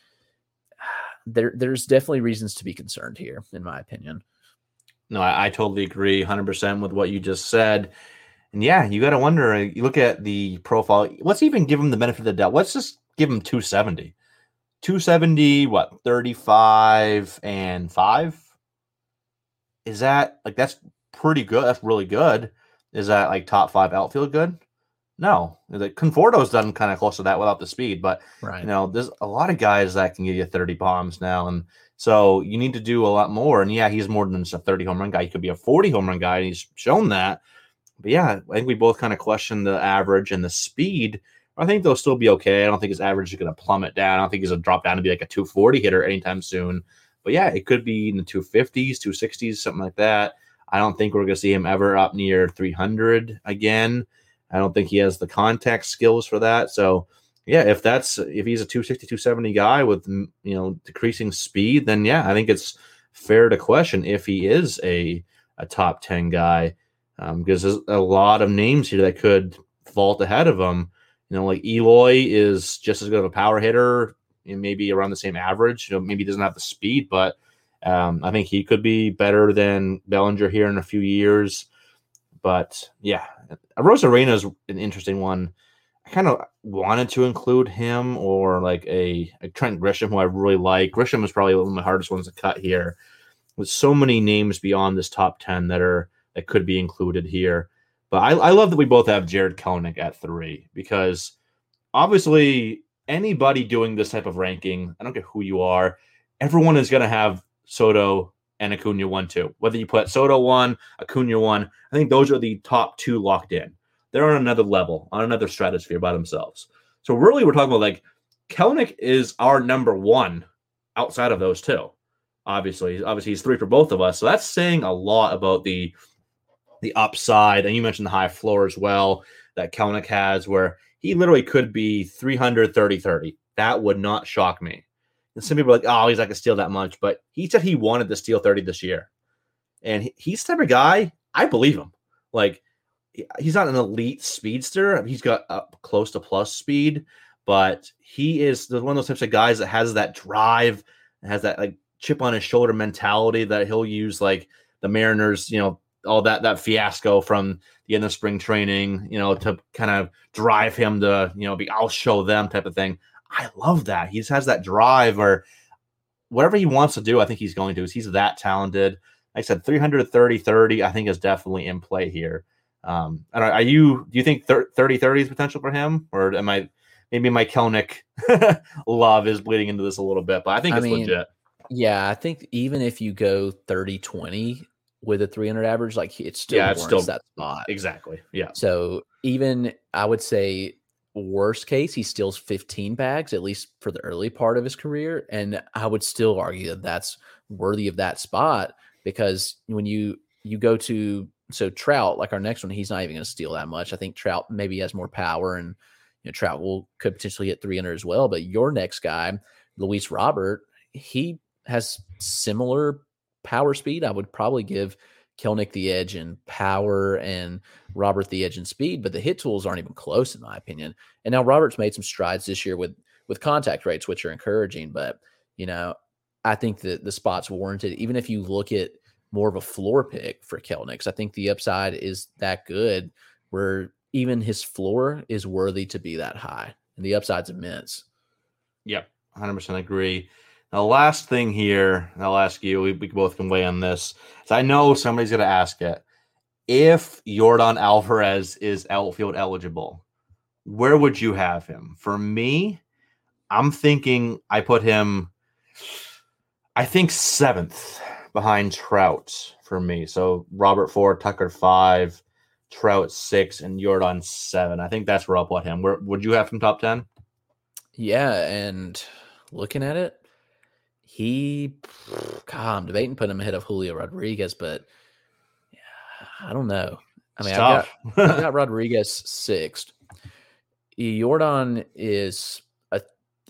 <sighs> there there's definitely reasons to be concerned here, in my opinion. No, I, I totally agree 100% with what you just said. And yeah, you got to wonder. Uh, you look at the profile. Let's even give him the benefit of the doubt. Let's just give him 270. 270, what, 35 and 5? Is that like that's pretty good? That's really good. Is that like top five outfield good? No, like Conforto's done kind of close to that without the speed, but right. you know, there's a lot of guys that can give you 30 bombs now, and so you need to do a lot more. And yeah, he's more than just a 30 home run guy. He could be a 40 home run guy, and he's shown that. But yeah, I think we both kind of question the average and the speed. I think they'll still be okay. I don't think his average is going to plummet down. I don't think he's going to drop down to be like a 240 hitter anytime soon. But yeah, it could be in the 250s, 260s, something like that. I don't think we're going to see him ever up near 300 again. I don't think he has the contact skills for that. So, yeah, if that's if he's a 260, 270 guy with you know decreasing speed, then yeah, I think it's fair to question if he is a a top 10 guy um, because there's a lot of names here that could vault ahead of him. You know, like Eloy is just as good of a power hitter, know, maybe around the same average. You know, maybe doesn't have the speed, but um, I think he could be better than Bellinger here in a few years. But yeah, Arozarena is an interesting one. Kind of wanted to include him or like a, a Trent Grisham, who I really like. Grisham is probably one of my hardest ones to cut here. With so many names beyond this top ten that are that could be included here, but I, I love that we both have Jarred Kelenic at three because obviously anybody doing this type of ranking, I don't care who you are, everyone is going to have Soto and Acuna one, two. Whether you put Soto one, Acuna one, I think those are the top two locked in. They're on another level, on another stratosphere by themselves. So really, we're talking about like Kelenic is our number one outside of those two. Obviously, obviously he's three for both of us. So that's saying a lot about the the upside. And you mentioned the high floor as well that Kelenic has, where he literally could be 300, 30, 30. That would not shock me. And some people are like, oh, he's not going to steal that much. But he said he wanted to steal 30 this year. And he's the type of guy, I believe him. Like, he's not an elite speedster. He's got up close to plus speed, but he is the one of those types of guys that has that drive, has that like chip on his shoulder mentality that he'll use like the Mariners, you know, all that that fiasco from the end of spring training, you know, to kind of drive him to, you know, be I'll show them type of thing. I love that. He just has that drive or whatever he wants to do, I think he's going to. He's that talented. Like I said 330 30, I think is definitely in play here. Um, and are, are you do you think 30 30 is potential for him? Or am I maybe my Kelenic <laughs> love is bleeding into this a little bit, but I think it's I mean, legit. Yeah, I think even if you go 30 20, with a 300 average, like it's still yeah, it's still that spot. Exactly. Yeah. So even I would say worst case, he steals 15 bags at least for the early part of his career, and I would still argue that that's worthy of that spot because when you you go to so Trout, like our next one, he's not even going to steal that much. I think Trout maybe has more power, and you know Trout will could potentially hit 300 as well. But your next guy, Luis Robert, he has similar power speed, I would probably give Kelenic the edge in power and Robert the edge in speed, but the hit tools aren't even close in my opinion. And now Robert's made some strides this year with with contact rates, which are encouraging. But you know, I think that the spot's warranted. Even if you look at more of a floor pick for Kelenic, I think the upside is that good, where even his floor is worthy to be that high, and the upside's immense. Yep, hundred percent agree. Now, last thing here, I'll ask you, we, we both can weigh on this. So I know somebody's going to ask it. If Yordan Alvarez is outfield eligible, where would you have him? For me, I'm thinking I put him, I think seventh behind Trout for me. So Robert four, Tucker five, Trout six, and Yordan seven. I think that's where I'll put him. Where would you have him top ten? Yeah, and looking at it, he, God, I'm debating putting him ahead of Julio Rodriguez, but yeah, I don't know. I mean, I got, I got <laughs> Rodriguez sixth. Yordan is.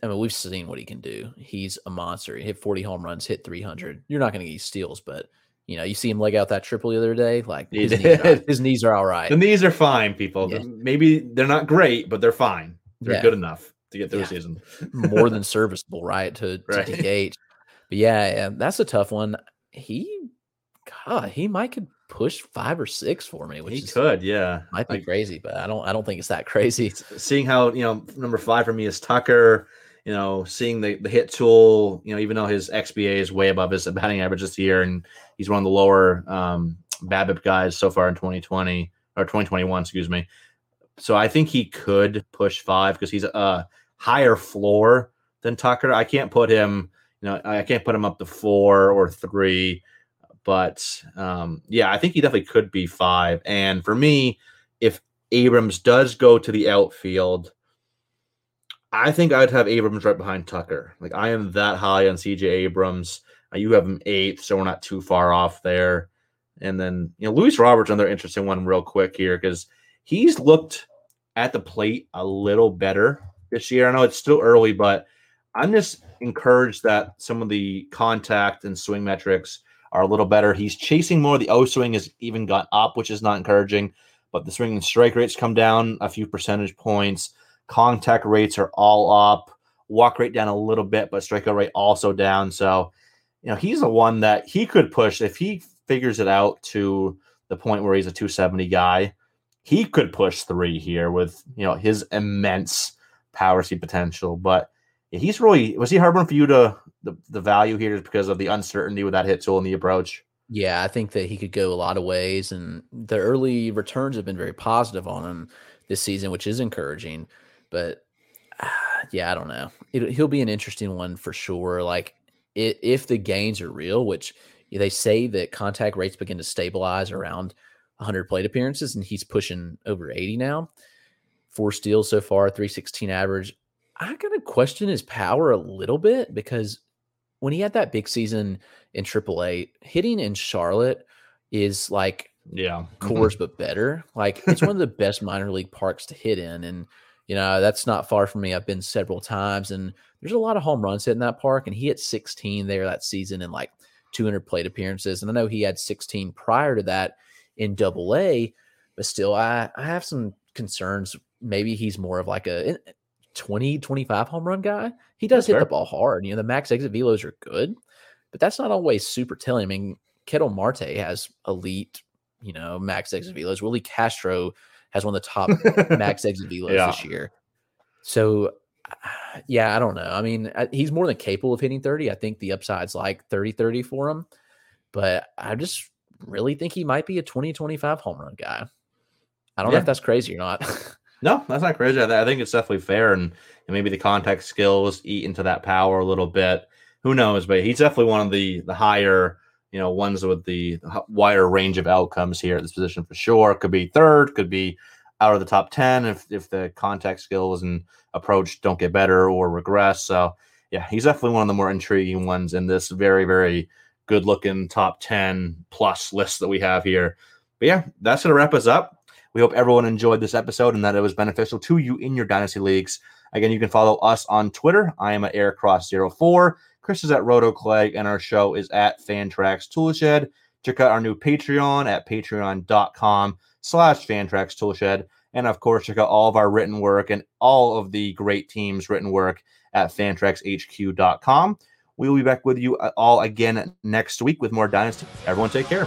I mean, we've seen what he can do. He's a monster. He hit 40 home runs, hit 300. You're not going to get steals, but you know, you see him leg out that triple the other day. Like his, knees are, <laughs> his knees are all right. The knees are fine, people. Yeah. Maybe they're not great, but they're fine. They're yeah. good enough to get through yeah. a season. <laughs> More than serviceable, right? To, to right. DH. But yeah, yeah, that's a tough one. He, God, he might could push five or six for me. Which he is, could, yeah, might be like, crazy, but I don't, I don't think it's that <laughs> crazy. Seeing how you know number five for me is Tucker. You know, seeing the the hit tool. You know, even though his XBA is way above his batting average this year, and he's one of the lower um, BABIP guys so far in 2020 or 2021, excuse me. So I think he could push five because he's a higher floor than Tucker. I can't put him you know, I can't put him up to four or three, but um, yeah, I think he definitely could be five. And for me, if Abrams does go to the outfield, I think I'd have Abrams right behind Tucker. Like I am that high on CJ Abrams. Uh, you have him eighth, so we're not too far off there. And then you know, Luis Roberts, another interesting one, real quick here, because he's looked at the plate a little better this year. I know it's still early, but I'm just encouraged that some of the contact and swing metrics are a little better. He's chasing more. The O swing has even gone up, which is not encouraging, but the swing and strike rates come down a few percentage points. Contact rates are all up. Walk rate down a little bit, but strikeout rate also down. So, you know, he's the one that he could push if he figures it out to the point where he's a 270 guy. he could push three here with you know his immense power seed potential. But he's really was he hard one for you to the, the value here just because of the uncertainty with that hit tool and the approach? Yeah, I think that he could go a lot of ways, and the early returns have been very positive on him this season, which is encouraging. But uh, yeah, I don't know. It, he'll be an interesting one for sure. Like it, if the gains are real, which they say that contact rates begin to stabilize around 100 plate appearances, and he's pushing over 80 now. Four steals so far, 316 average. I gotta question his power a little bit because when he had that big season in AAA, hitting in Charlotte is like yeah, Coors but better. Like it's one of the <laughs> best minor league parks to hit in, and you know that's not far from me. I've been several times, and there's a lot of home runs hit in that park, and he hit 16 there that season in like 200 plate appearances, and I know he had 16 prior to that in Double A, but still, I I have some concerns. Maybe he's more of like a eh, 20, 25 home run guy. He does that's hit fair. the ball hard. You know, the max exit velos are good, but that's not always super telling. I mean, Ketel Marte has elite, you know, max exit velos. Willi Castro has one of the top <laughs> max exit velos yeah. this year. So, uh, yeah, I don't know. I mean, he's more than capable of hitting 30. I think the upside's like 30 30 for him, but I just really think he might be a 20 25 home run guy. I don't yeah. know if that's crazy or not. <laughs> No, that's not crazy. I, think it's definitely fair, and, and maybe the contact skills eat into that power a little bit. Who knows? But he's definitely one of the the higher, you know, ones with the wider range of outcomes here at this position for sure. Could be third, could be out of the top ten if if the contact skills and approach don't get better or regress. So yeah, he's definitely one of the more intriguing ones in this very very good looking top ten plus list that we have here. But yeah, that's gonna wrap us up. We hope everyone enjoyed this episode and that it was beneficial to you in your dynasty leagues. Again, you can follow us on Twitter. I am at EricCross04. Chris is at RotoClegg, and our show is at Fantrax Toolshed. Check out our new Patreon at patreon.com slash Fantrax Toolshed. And of course, check out all of our written work and all of the great teams' written work at fantraxhq.com. We will be back with you uh, all again next week with more Dynasty. Everyone take care.